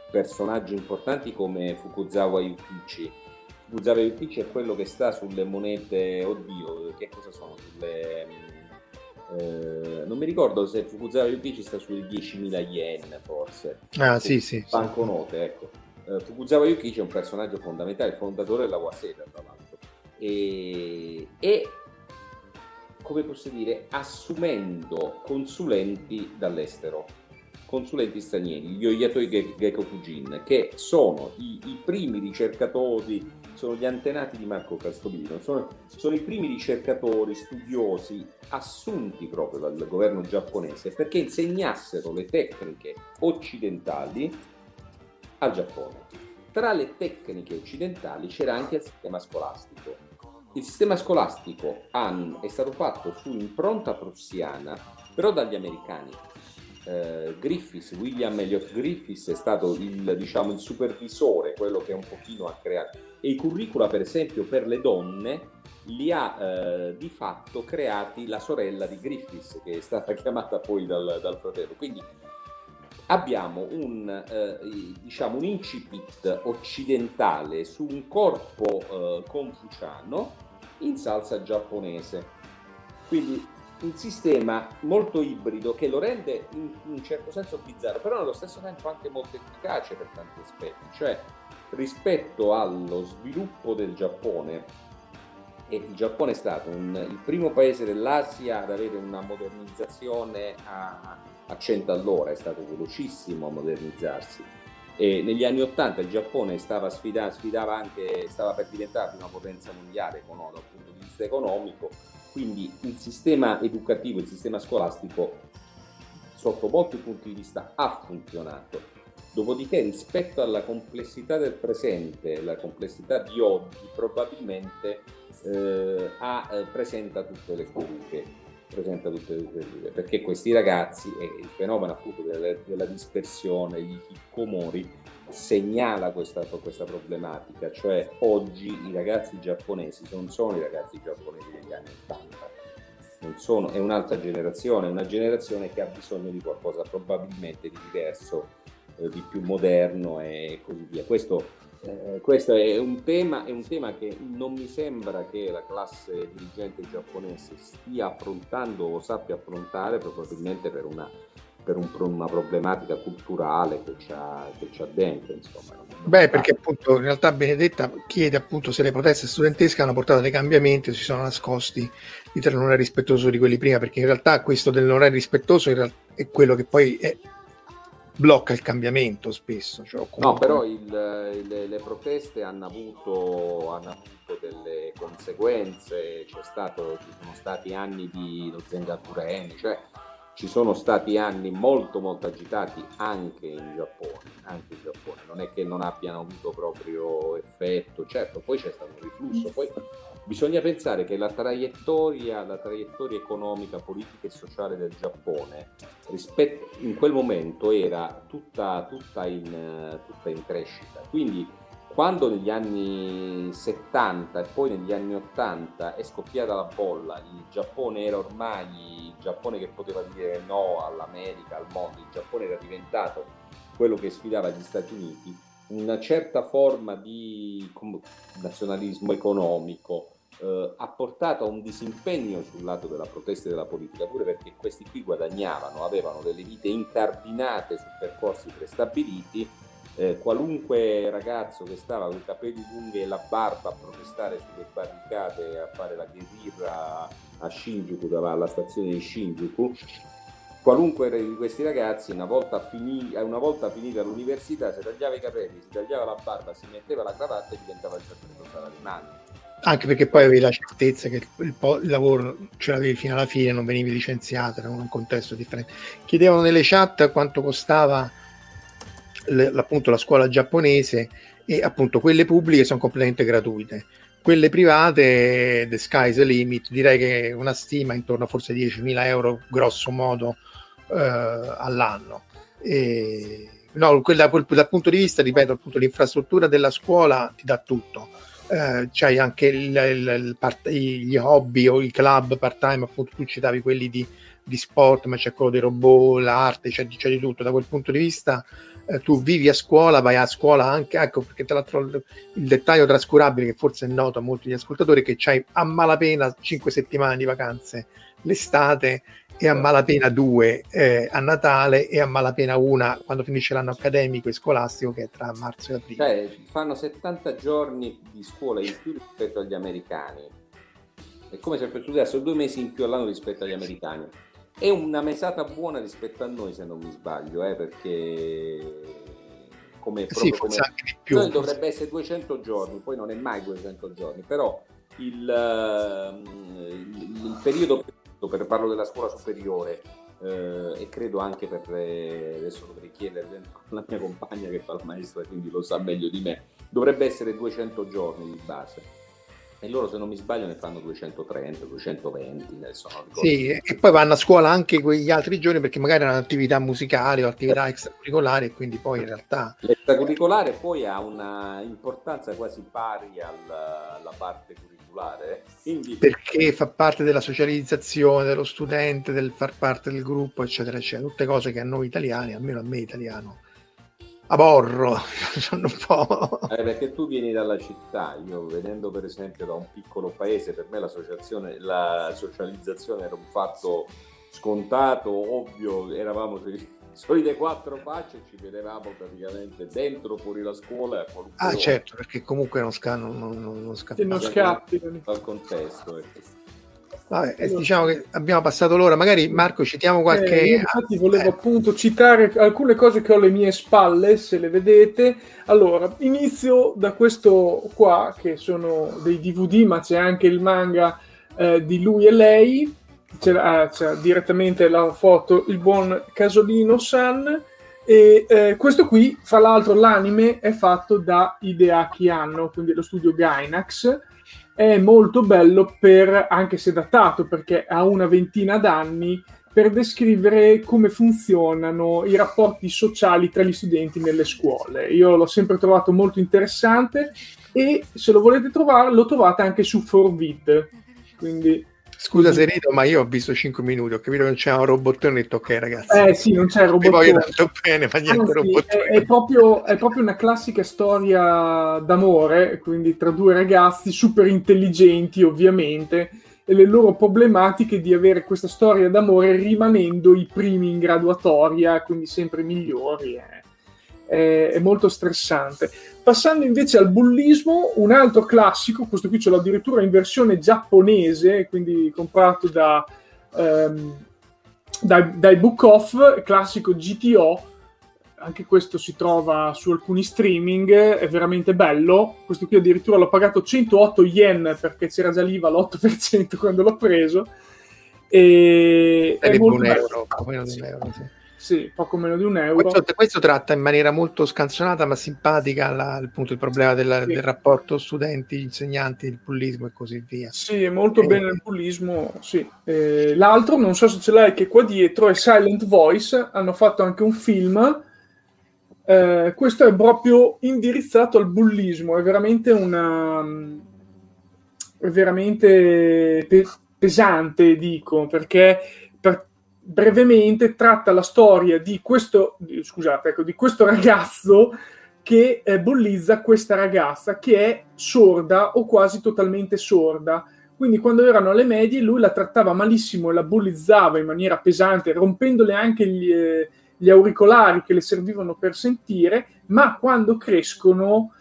personaggi importanti come Fukuzawa Yukichi. Yukichi è quello che sta sulle monete, oddio, che cosa sono? Sulle, eh, non mi ricordo se Fukuzawa Yukichi sta sulle 10.000 yen forse. Ah sì sì. Banconote, ecco. Eh, Fukuzawa Yukichi è un personaggio fondamentale, il fondatore della Waseda tra l'altro. E, e come posso dire, assumendo consulenti dall'estero, consulenti stranieri, gli Oyatoi Gekokujin, che sono i, i, primi ricercatori, sono gli antenati di Marco Castolino, sono, sono i primi ricercatori, studiosi assunti proprio dal governo giapponese perché insegnassero le tecniche occidentali al Giappone. Tra le tecniche occidentali c'era anche il sistema scolastico il sistema scolastico è stato fatto su impronta prussiana, però dagli americani. Eh, Griffiths, William Elliott Griffiths è stato il, diciamo, il supervisore, quello che un pochino ha creato. E i curricula, per esempio, per le donne li ha eh, di fatto creati la sorella di Griffiths, che è stata chiamata poi dal, dal fratello. Quindi abbiamo un, eh, diciamo, un incipit occidentale su un corpo eh, confuciano in salsa giapponese. Quindi un sistema molto ibrido che lo rende in un certo senso bizzarro, però nello stesso tempo anche molto efficace per tanti aspetti. Cioè, rispetto allo sviluppo del Giappone, e il Giappone è stato un, il primo paese dell'Asia ad avere una modernizzazione a, a 100 all'ora, è stato velocissimo a modernizzarsi e negli anni Ottanta il Giappone stava sfida, sfidava anche, stava per diventare una potenza mondiale dal punto di vista economico, quindi il sistema educativo, il sistema scolastico sotto molti punti di vista ha funzionato. Dopodiché rispetto alla complessità del presente, la complessità di oggi, probabilmente eh, ha, eh, presenta tutte le sue presenta tutte le due perché questi ragazzi e il fenomeno appunto della, della dispersione, gli hikikomori segnala questa, questa, problematica, cioè oggi i ragazzi giapponesi non sono i ragazzi giapponesi degli anni 80, non sono, è un'altra generazione, una generazione che ha bisogno di qualcosa probabilmente di diverso, eh, di più moderno e così via. Questo eh, questo è un, tema, è un, tema, che non mi sembra che la classe dirigente giapponese stia affrontando o sappia affrontare, probabilmente per una per un, una problematica culturale che c'ha, che c'ha dentro. Insomma. Beh, perché appunto in realtà Benedetta chiede appunto se le proteste studentesche hanno portato dei cambiamenti o si sono nascosti di non è rispettoso di quelli prima, perché in realtà questo del non è rispettoso è quello che poi è, blocca il cambiamento spesso. Cioè, comunque... No, però il, le, le, proteste hanno avuto, hanno avuto, delle conseguenze, stato, ci sono stati anni di Nozenga Tureni, cioè ci sono stati anni molto molto agitati anche in Giappone, anche in Giappone. non è che non abbiano avuto proprio effetto, certo, poi c'è stato un riflusso, poi bisogna pensare che la traiettoria, la traiettoria economica, politica e sociale del Giappone rispetto, in quel momento era tutta, tutta, in, tutta in crescita, quindi quando negli anni 70 e poi negli anni 80 è scoppiata la bolla, il Giappone era ormai il Giappone che poteva dire no all'America, al mondo, il Giappone era diventato quello che sfidava gli Stati Uniti, una certa forma di nazionalismo economico eh, ha portato a un disimpegno sul lato della protesta e della politica, pure perché questi qui guadagnavano, avevano delle vite incardinate su percorsi prestabiliti eh, qualunque ragazzo che stava con i capelli lunghi e la barba a protestare sulle barricate a fare la guerrilla a Shinjuku, alla stazione di Shinjuku, qualunque di questi ragazzi una volta, finì, una volta finita l'università si tagliava i capelli, si tagliava la barba, si metteva la cravatta e diventava il sacerdote salarimano. Anche perché poi avevi la certezza che il, il, lavoro ce l'avevi fino alla fine, non venivi licenziato, era un contesto differente. Chiedevano nelle chat quanto costava appunto la scuola giapponese e appunto quelle pubbliche sono completamente gratuite. Quelle private, the sky's the limit, direi che una stima intorno a forse 10.000 euro grosso modo eh, all'anno. E, no, quella, quel, dal punto di vista, ripeto, appunto, l'infrastruttura della scuola ti dà tutto. Eh, c'hai anche il, il, il part, gli hobby o i club part time, appunto tu citavi quelli di, di sport, ma c'è quello dei robot, l'arte, c'è, c'è di tutto. Da quel punto di vista eh, tu vivi a scuola, vai a scuola anche, ecco perché tra l'altro il, dettaglio trascurabile che forse è noto a molti ascoltatori è che c'hai a malapena 5 settimane di vacanze l'estate e a malapena due eh, a Natale e a malapena una quando finisce l'anno accademico e scolastico che è tra marzo e aprile. Cioè, fanno 70 giorni di scuola in più rispetto agli americani. È come se studiassero due mesi in più all'anno rispetto agli americani. È una mesata buona rispetto a noi, se non mi sbaglio, eh, perché come, sì, come... anche di più. Noi dovrebbe essere 200 giorni, poi non è mai 200 giorni, però il, il, il periodo, per parlo della scuola superiore, uh, e credo anche per, eh, adesso dovrei chiedere la mia compagna che fa la maestra, quindi lo sa meglio di me, dovrebbe essere 200 giorni di base e loro se non mi sbaglio ne fanno 230, 220 adesso non ricordo. Sì, e poi vanno a scuola anche quegli altri giorni perché magari hanno attività musicali o attività extracurricolari e quindi poi in realtà... L'extracurricolare poi ha una importanza quasi pari alla, alla parte curriculare. Quindi... Perché fa parte della socializzazione dello studente, del far parte del gruppo, eccetera, eccetera. Tutte cose che a noi italiani, almeno a me italiano, aborro un po'. Eh, perché tu vieni dalla città, io venendo per esempio da un piccolo paese, per me l'associazione, la socializzazione era un fatto scontato, ovvio, eravamo solite quattro facce ci vedevamo praticamente dentro, fuori la scuola. Ah certo, perché comunque non, sca- non, non, non scappi. Non scappi. Dal contesto. Ecco. Vabbè, allora. diciamo che abbiamo passato l'ora, magari Marco citiamo qualche... Eh, infatti volevo eh. appunto citare alcune cose che ho alle mie spalle, se le vedete. Allora, inizio da questo qua, che sono dei DVD, ma c'è anche il manga eh, di lui e lei, c'è, ah, c'è, direttamente la foto, il buon Casolino San, e eh, questo qui, fra l'altro l'anime è fatto da Hideaki Anno, quindi lo studio Gainax, è molto bello per, anche se datato perché ha una ventina d'anni, per descrivere come funzionano i rapporti sociali tra gli studenti nelle scuole. Io l'ho sempre trovato molto interessante e se lo volete trovare lo trovate anche su Forvid. Quindi Scusa se rido, ma io ho visto 5 minuti, ho capito che non c'è un robottone, ho detto ok ragazzi. Eh sì, non c'è il robottone. Voglio tanto bene, ma niente Anzi, robottone. È, è, proprio, è proprio una classica storia d'amore, quindi tra due ragazzi super intelligenti ovviamente, e le loro problematiche di avere questa storia d'amore rimanendo i primi in graduatoria, quindi sempre migliori. È, è, è molto stressante. Passando invece al bullismo, un altro classico, questo qui ce l'ho addirittura in versione giapponese, quindi comprato da, um, dai, dai Book Off, classico GTO, anche questo si trova su alcuni streaming, è veramente bello. Questo qui addirittura l'ho pagato 108 yen perché c'era già l'IVA l'8% quando l'ho preso. E è molto un euro, poco meno di un euro, sì. Sì, poco meno di un euro. Questo, questo tratta in maniera molto scanzonata ma simpatica la, appunto, il problema del, sì. del, rapporto studenti-insegnanti, il bullismo e così via. Sì, è molto e... bene il bullismo, sì. Eh, l'altro, non so se ce l'hai, che qua dietro è Silent Voice, hanno fatto anche un film eh, questo è proprio indirizzato al bullismo, è veramente una... è veramente pe- pesante, dico, perché per, brevemente tratta la storia di questo, scusate, ecco, di questo ragazzo che eh, bollizza questa ragazza che è sorda o quasi totalmente sorda. Quindi quando erano alle medie lui la trattava malissimo e la bullizzava in maniera pesante, rompendole anche gli... Eh, gli auricolari che le servivano per sentire, ma quando crescono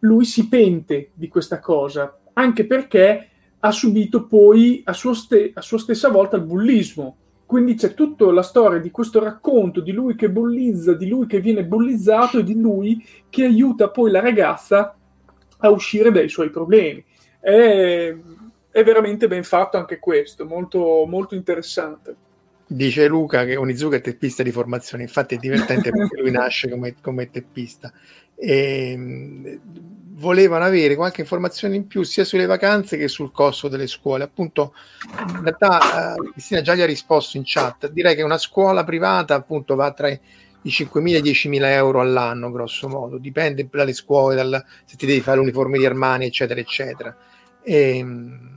lui si pente di questa cosa, anche perché ha subito poi a ste- a sua stessa volta il bullismo. Quindi c'è tutta la storia di questo racconto di lui che bullizza, di lui che viene bullizzato e di lui che aiuta poi la ragazza a uscire dai suoi problemi. È, è veramente ben fatto anche questo, molto, molto interessante. Dice Luca che Onizuka è teppista di formazione, infatti è divertente perché lui nasce come, come teppista. E, ehm, volevano avere qualche informazione in più sia sulle vacanze che sul costo delle scuole. Appunto, in realtà uh, Cristina già gli ha risposto in chat. Direi che una scuola privata appunto va tra i 5.000 e i 10.000 euro all'anno, grosso modo, dipende dalle scuole, dal, se ti devi fare l'uniforme di Armani, eccetera, eccetera. E, ehm,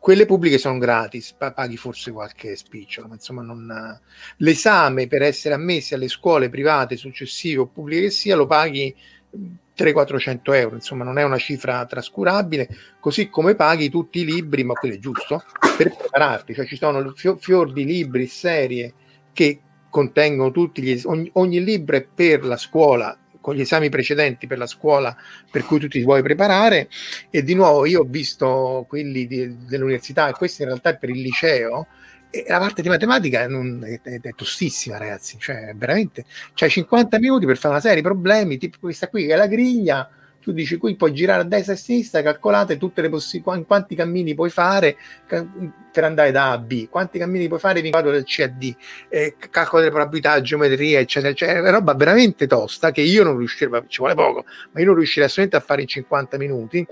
quelle pubbliche sono gratis, paghi forse qualche spicciolo, ma insomma non... l'esame per essere ammessi alle scuole private successive o pubbliche che sia lo paghi 300-400 euro, insomma non è una cifra trascurabile, così come paghi tutti i libri, ma quello è giusto, per prepararti, cioè ci sono fior, di libri, serie che contengono tutti gli, ogni, ogni libro è per la scuola con gli esami precedenti per la scuola per cui tu ti vuoi preparare. E di nuovo io ho visto quelli di, dell'università e questo in realtà è per il liceo la parte di matematica è, è, è, tostissima ragazzi, cioè veramente, c'hai 50 minuti per fare una serie di problemi tipo questa qui che è la griglia tu dici qui puoi girare a destra e a sinistra, calcolate tutte le possibilità, quanti cammini puoi fare per andare da A a B, quanti cammini puoi fare vincolato dal C a D, eh, calcolo delle probabilità, geometria, eccetera, eccetera, è roba veramente tosta che io non riuscirei, ci vuole poco, ma io non riuscirei assolutamente a fare in 50 minuti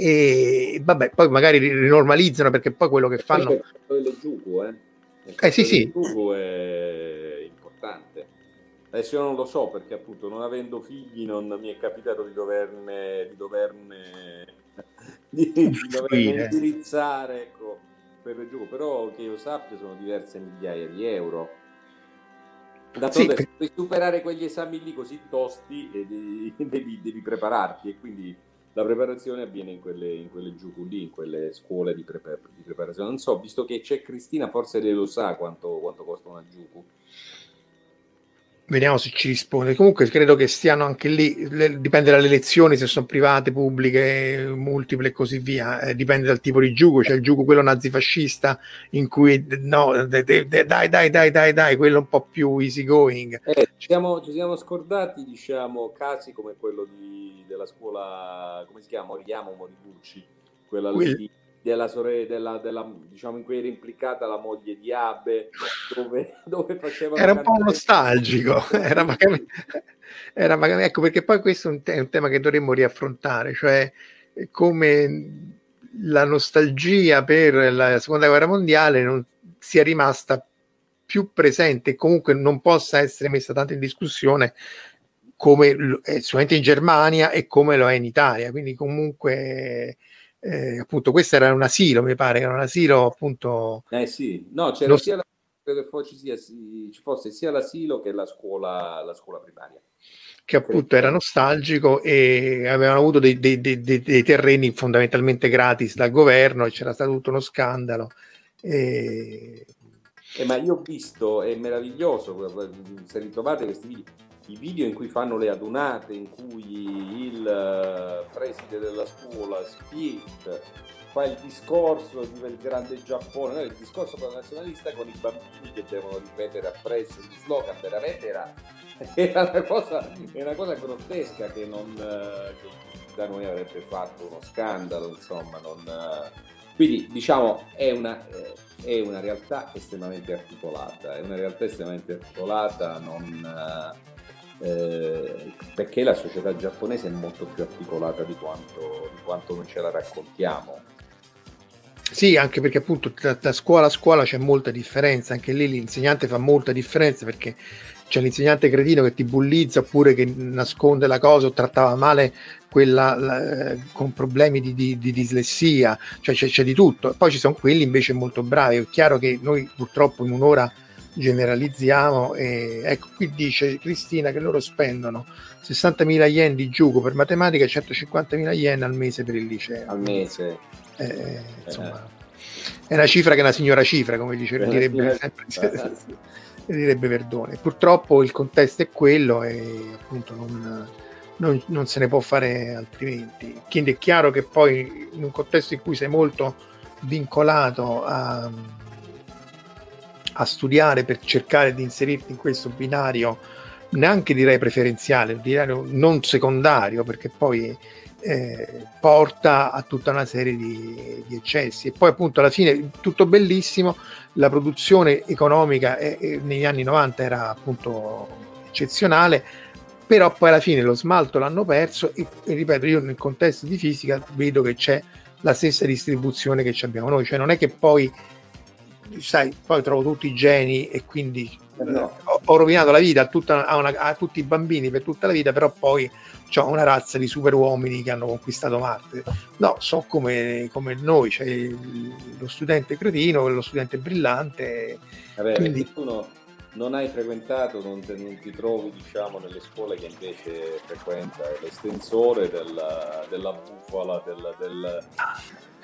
e vabbè, poi magari rinormalizzano perché poi quello che fanno... Le Giugu, eh? eh sì, sì. Giugu è importante. Adesso io non lo so perché appunto non avendo figli non mi è capitato di doverne, di doverne, di, di doverne indirizzare ecco, per il gioco, però che io sappia sono diverse migliaia di euro. Sì. per superare quegli esami lì così tosti devi, devi, devi, prepararti e quindi la preparazione avviene in quelle, in quelle lì, in quelle scuole di, prepar- di, preparazione. Non so, visto che c'è Cristina, forse lei lo sa quanto, quanto costa una giucu. Vediamo se ci risponde. Comunque credo che stiano anche lì, le, dipende dalle lezioni, se sono private, pubbliche, multiple e così via, eh, dipende dal tipo di gioco, c'è il gioco quello nazifascista in cui no, de, de, de, dai, dai, dai, dai, dai, quello un po' più easy going. Eh, ci, siamo, ci, siamo, scordati, diciamo, casi come quello di, della scuola, come si chiama? Oriamo Moribucci, quella Will. lì della sorella, della, della, diciamo in cui era implicata la moglie di Abe, dove, dove faceva... Era un po' nostalgico, era magari, era magari, ecco perché poi questo è un, te- un tema che dovremmo riaffrontare, cioè come la nostalgia per la seconda guerra mondiale non sia rimasta più presente comunque non possa essere messa tanto in discussione come è solamente in Germania e come lo è in Italia. Quindi comunque eh, appunto questo era un asilo, mi pare, era un asilo appunto... Eh sì, no, c'era sia la, credo ci, sia, ci fosse sia l'asilo che la scuola, la scuola primaria. che appunto era nostalgico e avevano avuto dei, dei, dei, dei, terreni fondamentalmente gratis dal governo e c'era stato tutto uno scandalo. E... Eh, ma io ho visto, è meraviglioso, se ritrovate questi video, i video in cui fanno le adunate, in cui il uh, preside della scuola, Spit, fa il discorso del grande Giappone, il discorso nazionalista con i bambini che devono ripetere appresso gli slogan, veramente era, era una, cosa, una, cosa, grottesca che, non, eh, che da noi avrebbe fatto uno scandalo, insomma, non, quindi diciamo è una, è una, realtà estremamente articolata, è una realtà estremamente articolata, non, eh, perché la società giapponese è molto più articolata di quanto, di quanto non ce la raccontiamo. Sì, anche perché appunto da, da, scuola a scuola c'è molta differenza, anche lì l'insegnante fa molta differenza perché c'è l'insegnante cretino che ti bullizza oppure che nasconde la cosa o trattava male quella la, con problemi di, di, di dislessia, cioè c'è, c'è, di tutto. Poi ci sono quelli invece molto bravi, è chiaro che noi purtroppo in un'ora generalizziamo e ecco qui dice Cristina che loro spendono 60.000 yen di gioco per matematica e 150.000 yen al mese per il liceo. Al mese eh, insomma, è una cifra che è una signora cifra, come dice, direbbe, sempre, direbbe Verdone. Purtroppo il contesto è quello e appunto non, non, non, se ne può fare altrimenti. Quindi è chiaro che poi in un contesto in cui sei molto vincolato a, a studiare per cercare di inserirti in questo binario neanche direi preferenziale, binario non secondario, perché poi eh, porta a tutta una serie di, di, eccessi. E poi appunto alla fine tutto bellissimo la produzione economica è, è, negli anni 90 era appunto eccezionale però poi alla fine lo smalto l'hanno perso e, e ripeto io nel contesto di fisica vedo che c'è la stessa distribuzione che abbiamo noi cioè non è che poi sai poi trovo tutti i geni e quindi no. ho, ho, rovinato la vita a, tutta, a, una, a tutti i bambini per tutta la vita però poi c'è una razza di super uomini che hanno conquistato Marte. No, so come, come noi, c'è lo studente cretino lo studente brillante. Vabbè, quindi... tu no, non hai frequentato, non, te, non, ti trovi diciamo, nelle scuole che invece frequenta l'estensore della, della bufala, del, del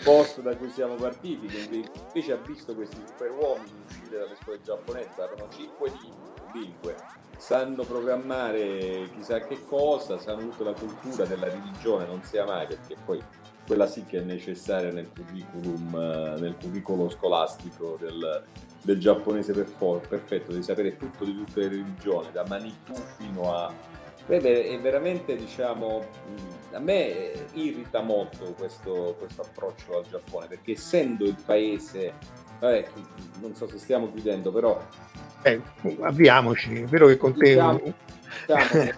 posto da cui siamo partiti, che invece ha visto questi super uomini uscire dalle scuole giapponesi, erano 5 lingue sanno programmare chissà che cosa, sanno tutta la cultura della religione, non sia mai perché poi quella sì che è necessaria nel curriculum, eh, nel curriculum scolastico del, del giapponese per for, perfetto, di sapere tutto di tutte le religioni, da Manitou fino a... Vede, è veramente, diciamo, a me irrita molto questo, questo approccio al Giappone, perché essendo il paese, vabbè, non so se stiamo chiudendo, però eh, avviamoci, è vero che con te... Diciamo, diciamo,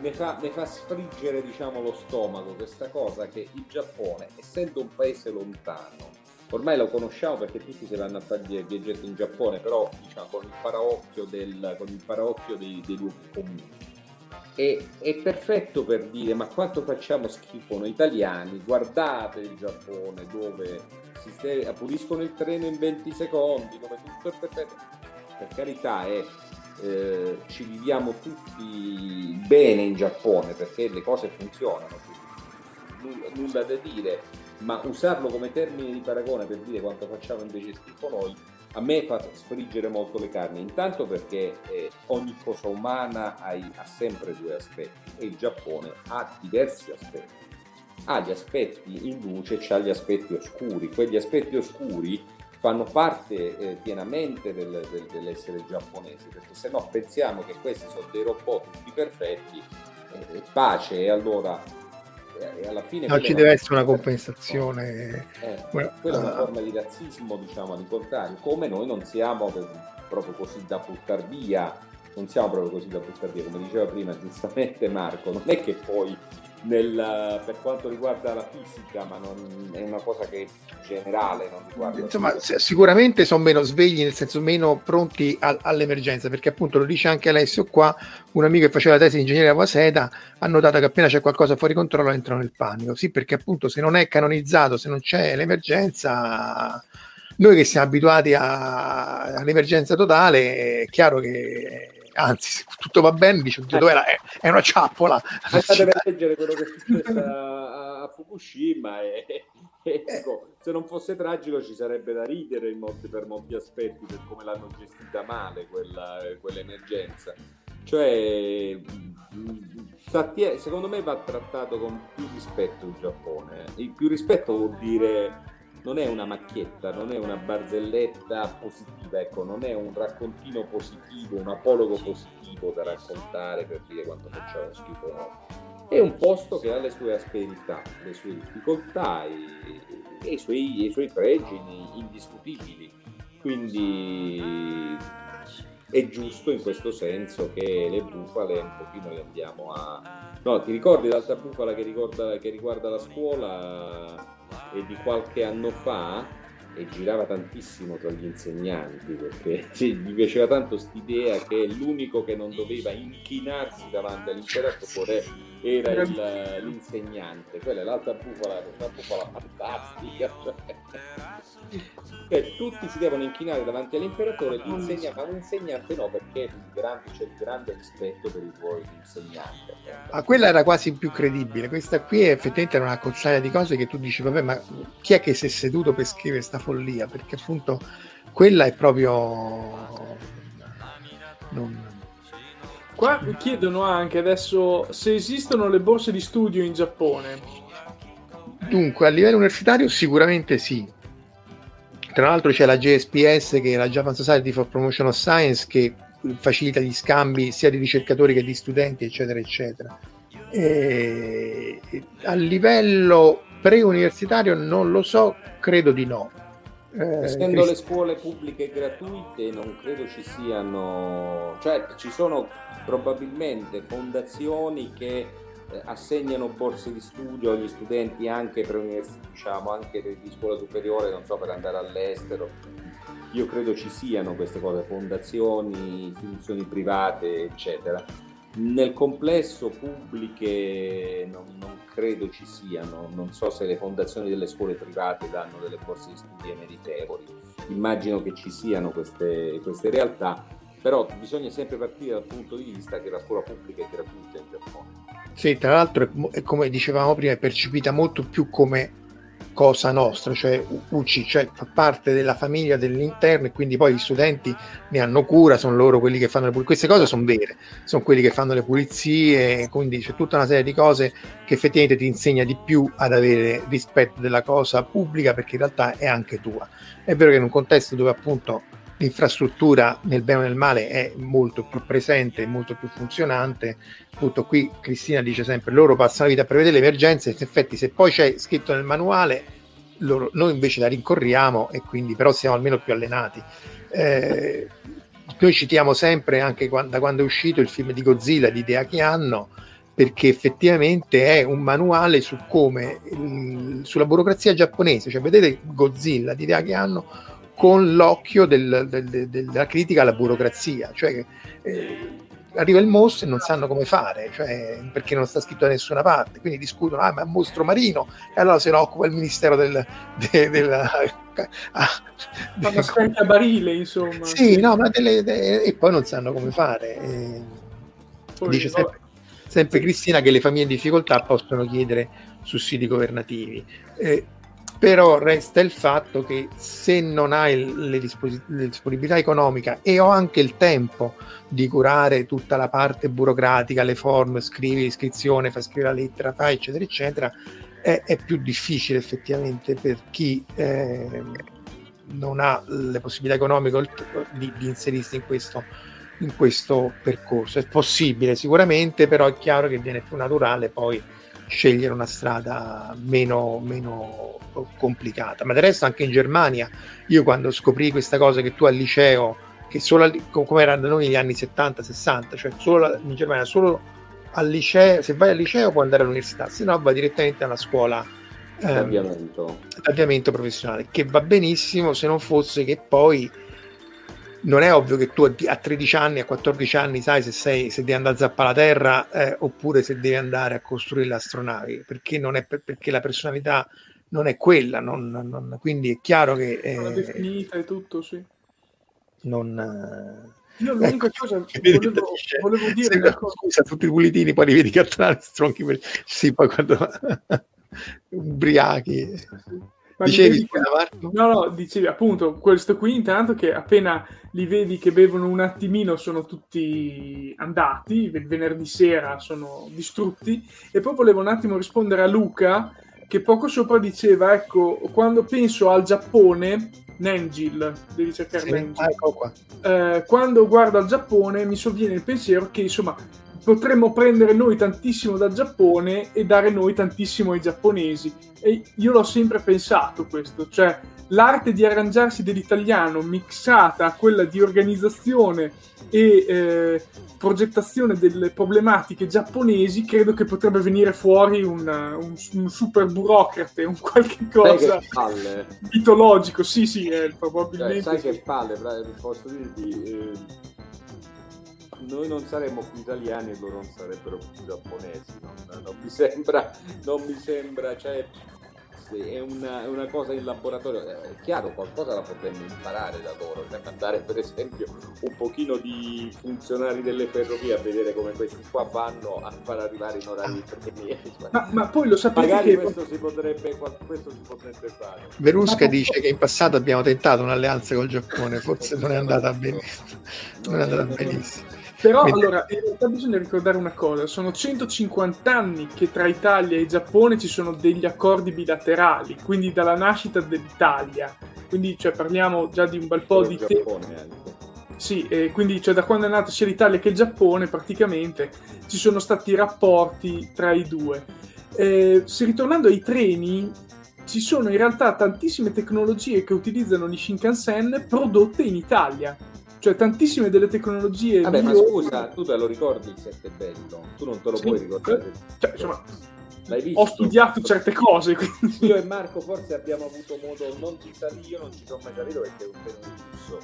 ne, fa, ne fa sfriggere diciamo, lo stomaco questa cosa che il Giappone, essendo un paese lontano, ormai lo conosciamo perché tutti si vanno a fare gli viaggetti in Giappone, però diciamo, con il paraocchio, del, con il paraocchio dei, dei luoghi comuni. E, è perfetto per dire ma quanto facciamo schifo noi italiani, guardate il Giappone dove si ste- puliscono il treno in 20 secondi, dove tutto è perfetto. Per carità è, eh, ci viviamo tutti bene in Giappone perché le cose funzionano, nulla, nulla, da dire, ma usarlo come termine di paragone per dire quanto facciamo invece schifo noi, a me fa sfriggere molto le carni, intanto perché eh, ogni cosa umana ha, ha sempre due aspetti e il Giappone ha diversi aspetti. Ha gli aspetti in luce ha gli aspetti oscuri. Quegli aspetti oscuri fanno parte eh, pienamente del, del, dell'essere giapponese, perché se no pensiamo che questi sono dei robot tutti perfetti, eh, pace. E allora eh, alla fine... No, ci deve essere una compensazione. Eh, quella è una uh, forma di razzismo, diciamo, al contrario, come noi non siamo proprio così da buttare via, non siamo proprio così da buttare via, come diceva prima giustamente Marco, non è che poi nel, per quanto riguarda la fisica, ma non, è una cosa che generale. Non riguarda Insomma, sicuramente sono meno svegli, nel senso meno pronti a, all'emergenza, perché appunto lo dice anche Alessio qua, un amico che faceva la tesi di ingegneria a Waseda ha notato che appena c'è qualcosa fuori controllo entrano nel panico. Sì, perché appunto se non è canonizzato, se non c'è l'emergenza, noi che siamo abituati a, all'emergenza totale, è chiaro che anzi se tutto va bene dice oddio dov'era? È, è una ciappola. Andate a leggere quello che è successo a, a Fukushima e, e ecco, se non fosse tragico ci sarebbe da ridere molti, per molti aspetti per come l'hanno gestita male quella, quell'emergenza. Cioè secondo me va trattato con più rispetto il Giappone. Il più rispetto vuol dire non è una macchietta, non è una barzelletta positiva, ecco, non è un raccontino positivo, un apologo positivo da raccontare per dire quanto facciamo schifo, no. È un posto che ha le sue asperità, le sue difficoltà e, e, i, suoi, e i suoi pregi indiscutibili. Quindi è giusto in questo senso che le bufale un pochino le andiamo a... No, ti ricordi l'altra bufala che, ricorda, che riguarda la scuola? E di qualche anno fa e girava tantissimo tra gli insegnanti perché gli piaceva tanto quest'idea che l'unico che non doveva inchinarsi davanti all'imperatore era il, l'insegnante quella è l'altra bufala, l'altra bufala fantastica cioè, tutti si devono inchinare davanti all'imperatore l'insegna, ma l'insegnante no perché grande, c'è il grande rispetto per il ruolo dell'insegnante ma quella era quasi più credibile. Questa qui è effettivamente una cozzaglia di cose che tu dici vabbè ma chi è che si è seduto per scrivere questa follia? Perché appunto quella è proprio non... qua chiedono anche adesso se esistono le borse di studio in Giappone Dunque, a livello universitario sicuramente sì, tra l'altro c'è la JSPS che è la Japan Society for Promotion of Science che facilita gli scambi sia di ricercatori che di studenti eccetera eccetera. E a livello preuniversitario non lo so, credo di no. Eh, Essendo Crist- le scuole pubbliche gratuite non credo ci siano, cioè ci sono probabilmente fondazioni che eh, assegnano borse di studio agli studenti anche per diciamo, anche di scuola superiore, non so, per andare all'estero. Io credo ci siano queste cose, fondazioni, istituzioni private, eccetera. Nel complesso pubbliche non, non credo ci siano, non so se le fondazioni delle scuole private danno delle borse di studio meritevoli, immagino che ci siano queste, queste realtà, però bisogna sempre partire dal punto di vista che la scuola pubblica è gratuita in Giappone. Sì, tra l'altro, è, è, come dicevamo prima, è percepita molto più come cosa nostra, cioè UCI, cioè fa parte della famiglia dell'interno e quindi poi gli studenti ne hanno cura, sono loro quelli che fanno le pulizie. Queste cose sono vere, sono quelli che fanno le pulizie, quindi c'è tutta una serie di cose che effettivamente ti insegna di più ad avere rispetto della cosa pubblica perché in realtà è anche tua. È vero che in un contesto dove appunto l'infrastruttura nel bene o nel male è molto più presente, molto più funzionante. Appunto, qui Cristina dice sempre: loro passano la vita a prevedere le emergenze. In effetti, se poi c'è scritto nel manuale, loro, noi invece la rincorriamo e quindi però siamo almeno più allenati. Eh, noi citiamo sempre anche quando, da quando è uscito il film di Godzilla di Deaki Anno perché effettivamente è un manuale su come sulla burocrazia giapponese, cioè vedete Godzilla di Deaki Anno con l'occhio del, del, del, della critica alla burocrazia, cioè eh, arriva il mostro e non sanno come fare, cioè, perché non sta scritto da nessuna parte, quindi discutono, ah ma è un mostro marino, e allora se ne occupa il ministero del... De, della, ah, de, a barile, insomma. Sì, no, ma delle, de, e poi non sanno come fare. E, poi, dice sempre, sempre Cristina che le famiglie in difficoltà possono chiedere sussidi governativi. Eh, però resta il fatto che se non hai le, dispos- le disponibilità economica e ho anche il tempo di curare tutta la parte burocratica, le form, scrivi l'iscrizione, fai scrivere la lettera, fai eccetera eccetera, è, è più difficile effettivamente per chi eh, non ha le possibilità economiche di, di inserirsi in questo, in questo percorso. È possibile sicuramente, però è chiaro che viene più naturale poi scegliere una strada meno, meno complicata. Ma del resto anche in Germania, io quando scoprì questa cosa che tu al liceo, che solo come era da noi negli anni 70-60, cioè solo in Germania solo al liceo, se vai al liceo puoi andare all'università, se no vai direttamente alla scuola ehm, d'avviamento professionale, che va benissimo se non fosse che poi non è ovvio che tu a 13 anni, a 14 anni sai se, sei, se devi andare a zappare la terra eh, oppure se devi andare a costruire le astronavi, perché, non è per, perché la personalità non è quella, non, non, quindi è chiaro che... È definita e tutto, sì. Non, Io l'unica Ecco, cosa che volevo, volevo dire "Sembra- una cosa. scusa, tutti i pulitini, poi li vedi catturare stronchi per... Sì, poi quando... ubriachi. Ma li Dicevi, vedi-? No, no, dicevi appunto questo qui intanto che appena li vedi che bevono un attimino sono tutti andati, il venerdì sera sono distrutti e poi volevo un attimo rispondere a Luca che poco sopra diceva ecco quando penso al Giappone Nengil, devi cercare Sì, Nengil. ah, ecco qua. Eh, quando guardo al Giappone mi sovviene il pensiero che insomma potremmo prendere noi tantissimo dal Giappone e dare noi tantissimo ai giapponesi. E io l'ho sempre pensato questo cioè l'arte di arrangiarsi dell'italiano mixata a quella di organizzazione e eh, progettazione delle problematiche giapponesi credo che potrebbe venire fuori un, un- un super burocrate un qualche Sai cosa mitologico. Sì sì eh, Cioè, probabilmente sai sì. che palle, posso dirti, eh, noi non saremmo più italiani e loro non sarebbero più giapponesi, non, non mi sembra, non mi sembra, cioè, è una, è una cosa in laboratorio, Eh, è chiaro, qualcosa la potremmo imparare da loro, cioè mandare per esempio un pochino di funzionari delle ferrovie a vedere come questi qua vanno a far arrivare in orari treni. ma, ma poi lo sapete Magari che questo si potrebbe, questo si potrebbe fare. Verusca Ma- dice che in passato abbiamo tentato un'alleanza col Giappone, forse non è andata benissimo. Non è andata benissimo. Però Quindi- allora, in realtà bisogna ricordare una cosa, sono 150 anni che tra Italia e Giappone ci sono degli accordi bilaterali, quindi dalla nascita dell'Italia, quindi cioè, parliamo già di un bel po' di tempo. Anche. Sì, e quindi cioè, da quando è nato sia l'Italia che il Giappone praticamente ci sono stati rapporti tra i due. Eh, se ritornando ai treni, ci sono in realtà tantissime tecnologie che utilizzano gli Shinkansen prodotte in Italia. Cioè tantissime delle tecnologie Vabbè, ma migliori- scusa, tu te lo ricordi il sette bello? Tu non te lo Sì, puoi ricordare? cioè, insomma, ho studiato certe cose, quindi... Io e Marco forse abbiamo avuto modo non di salire, io non ci sono mai salito perché è un lusso.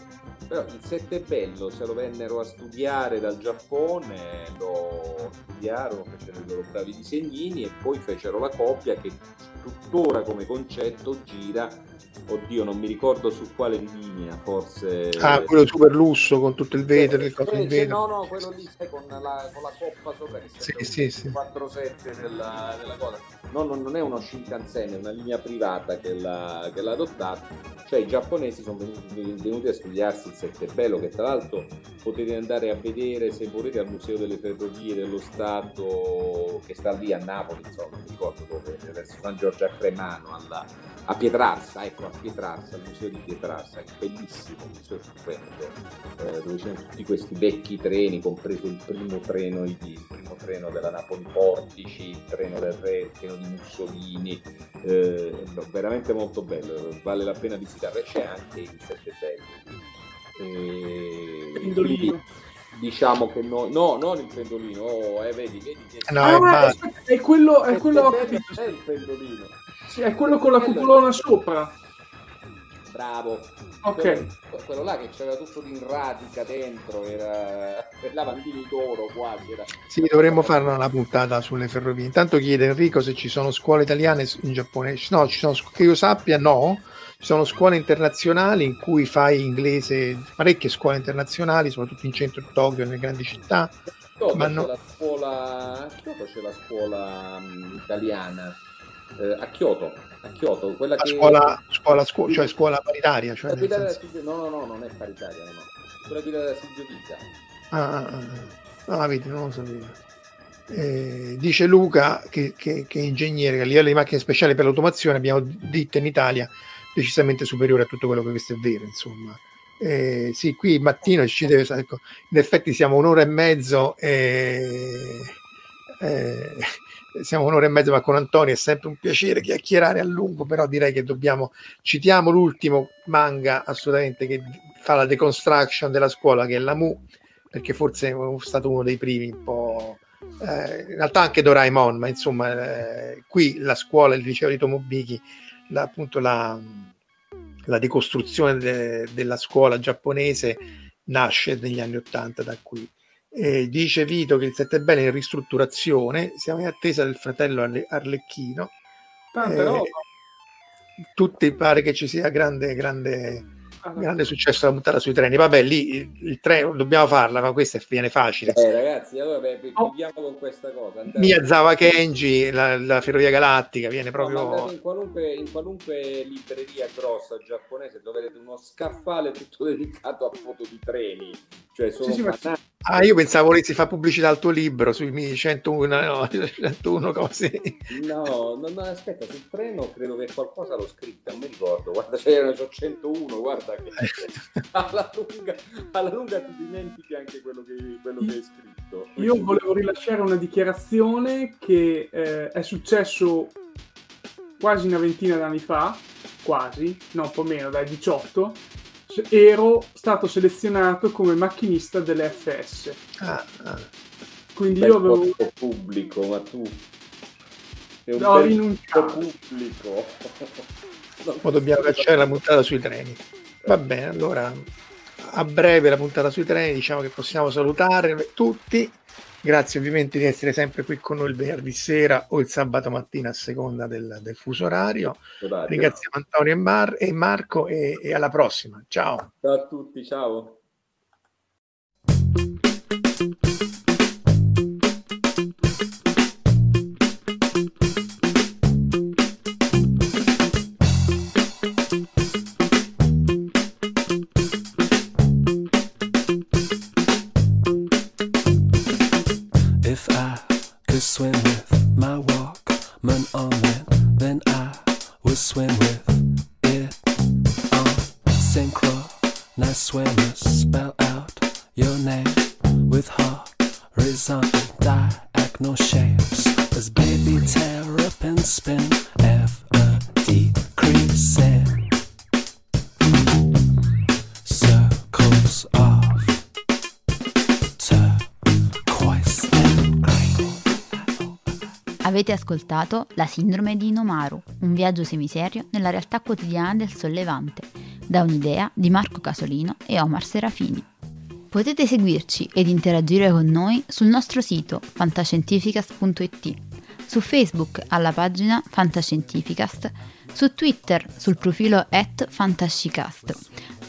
Però il sette bello se lo vennero a studiare dal Giappone, lo studiarono, fecero i loro bravi disegnini e poi fecero la copia che tuttora come concetto gira. Oddio, non mi ricordo su quale linea, forse. Ah, quello super lusso con tutto il vetro, il coso in Eh, vetro. No, no, quello lì sai con la, con la coppa sopra che Sì, sì, sì. 4-7 della, della cosa. No, non, non è uno Shinkansen, è una linea privata che l'ha, che l'ha adottata. Cioè i giapponesi sono venuti, venuti a studiarsi il sette bello, che tra l'altro potete andare a vedere se volete al Museo delle Ferrovie dello Stato, che sta lì a Napoli, insomma, non mi ricordo dove, verso San Giorgio a Cremano, alla, a Pietrarsa, ecco, a Pietrarsa, al museo di Pietrarsa, è bellissimo, un museo stupendo, eh, dove ci sono tutti questi vecchi treni, compreso il primo treno, il, il primo treno della Napoli Portici, il treno del Re, il treno di Mussolini, eh, no, veramente molto bello, vale la pena visitare. C'è anche il Sette Belli. Eh, Pendolino. quindi diciamo che no, no, non il pendolino, oh, eh, vedi, vedi che No, Ah, è ma- aspetta, è quello, è quello, c'è il pendolino. Sì, è quello con la cupolona sopra. Bravo. Ok. Quello, quello là che c'era tutto di in radica dentro, era lavandini d'oro quasi. Era... Sì, dovremmo fare una puntata sulle ferrovie. Intanto chiede Enrico se ci sono scuole italiane in Giappone. No, ci sono, che io sappia, no. Ci sono scuole internazionali in cui fai inglese, parecchie scuole internazionali, soprattutto in centro a Tokyo, nelle grandi città. Kyoto Ma c'è no. la scuola, Kyoto c'è la scuola mm, italiana. Eh, a Kyoto, a Kyoto, quella La che scuola, scuola, scu- cioè scuola paritaria. Cioè da senso- Silvio, no, no, no, non è paritaria, no, no. Quella guidata da Silvio Vita. Ah, ah, ah. Ah, vedi, non lo sapevo. Eh, dice Luca che, che, che è ingegnere che a livello di macchine speciali per l'automazione abbiamo ditte in Italia decisamente superiore a tutto quello che questo è vero, insomma. Eh, sì, qui mattino ci deve, ecco, in effetti siamo un'ora e mezzo e, eh, siamo un'ora e mezzo, ma con Antonio è sempre un piacere chiacchierare a lungo, però direi che dobbiamo, citiamo l'ultimo manga assolutamente che fa la deconstruction della scuola, che è la Mu, perché forse è stato uno dei primi un po'... eh, in realtà anche Doraemon, ma insomma eh, qui la scuola, il liceo di Tomobiki, la, appunto la, la decostruzione de- della scuola giapponese nasce negli anni Ottanta da qui. Eh, dice Vito che il Sette Bene è in ristrutturazione, siamo in attesa del fratello Arle- Arlecchino. Tanta Eh, roba. Tutti pare che ci sia grande, grande grande successo la puntata sui treni. Vabbè, lì il, il treno dobbiamo farla, ma questa viene facile. Eh, ragazzi, allora beh, chiudiamo con questa cosa. Andate... Miyazawa Kenji, la, la, Ferrovia Galattica, viene proprio. No, in, qualunque, in qualunque libreria grossa giapponese troverete uno scaffale tutto dedicato a foto di treni. Cioè, sono sì, sì, Ah, io pensavo volessi fare pubblicità al tuo libro sui 101, no, 101 cose. No, no, no, aspetta, sul treno credo che qualcosa l'ho scritto, non mi ricordo. Guarda, c'era 101, guarda che alla lunga, alla lunga ti dimentichi anche quello che, quello che hai scritto. Io volevo rilasciare una dichiarazione che eh, è successo quasi una ventina d'anni fa, quasi, no, un po' meno, dai 18 ero stato selezionato come macchinista delle FS. Ah, ah. Quindi Beh, io avevo... pubblico, ma tu... Sei un ho rinunciato. pubblico. Ma dobbiamo cacciare la puntata sui treni. Va bene, allora a breve la puntata sui treni, diciamo che possiamo salutare tutti Grazie ovviamente di essere sempre qui con noi il venerdì sera o il sabato mattina a seconda del, del fuso orario. orario. Ringraziamo Antonio e, Mar- e Marco e, e alla prossima. Ciao. Ciao a tutti, ciao. woman on me then I will swim with it on synchronized swimmers. Ascoltato La sindrome di Inomaru, un viaggio semiserio nella realtà quotidiana del sollevante, da un'idea di Marco Casolino e Omar Serafini. Potete seguirci ed interagire con noi sul nostro sito fantascientificast.it, su Facebook alla pagina Fantascientificast, su Twitter sul profilo at Fantascicast,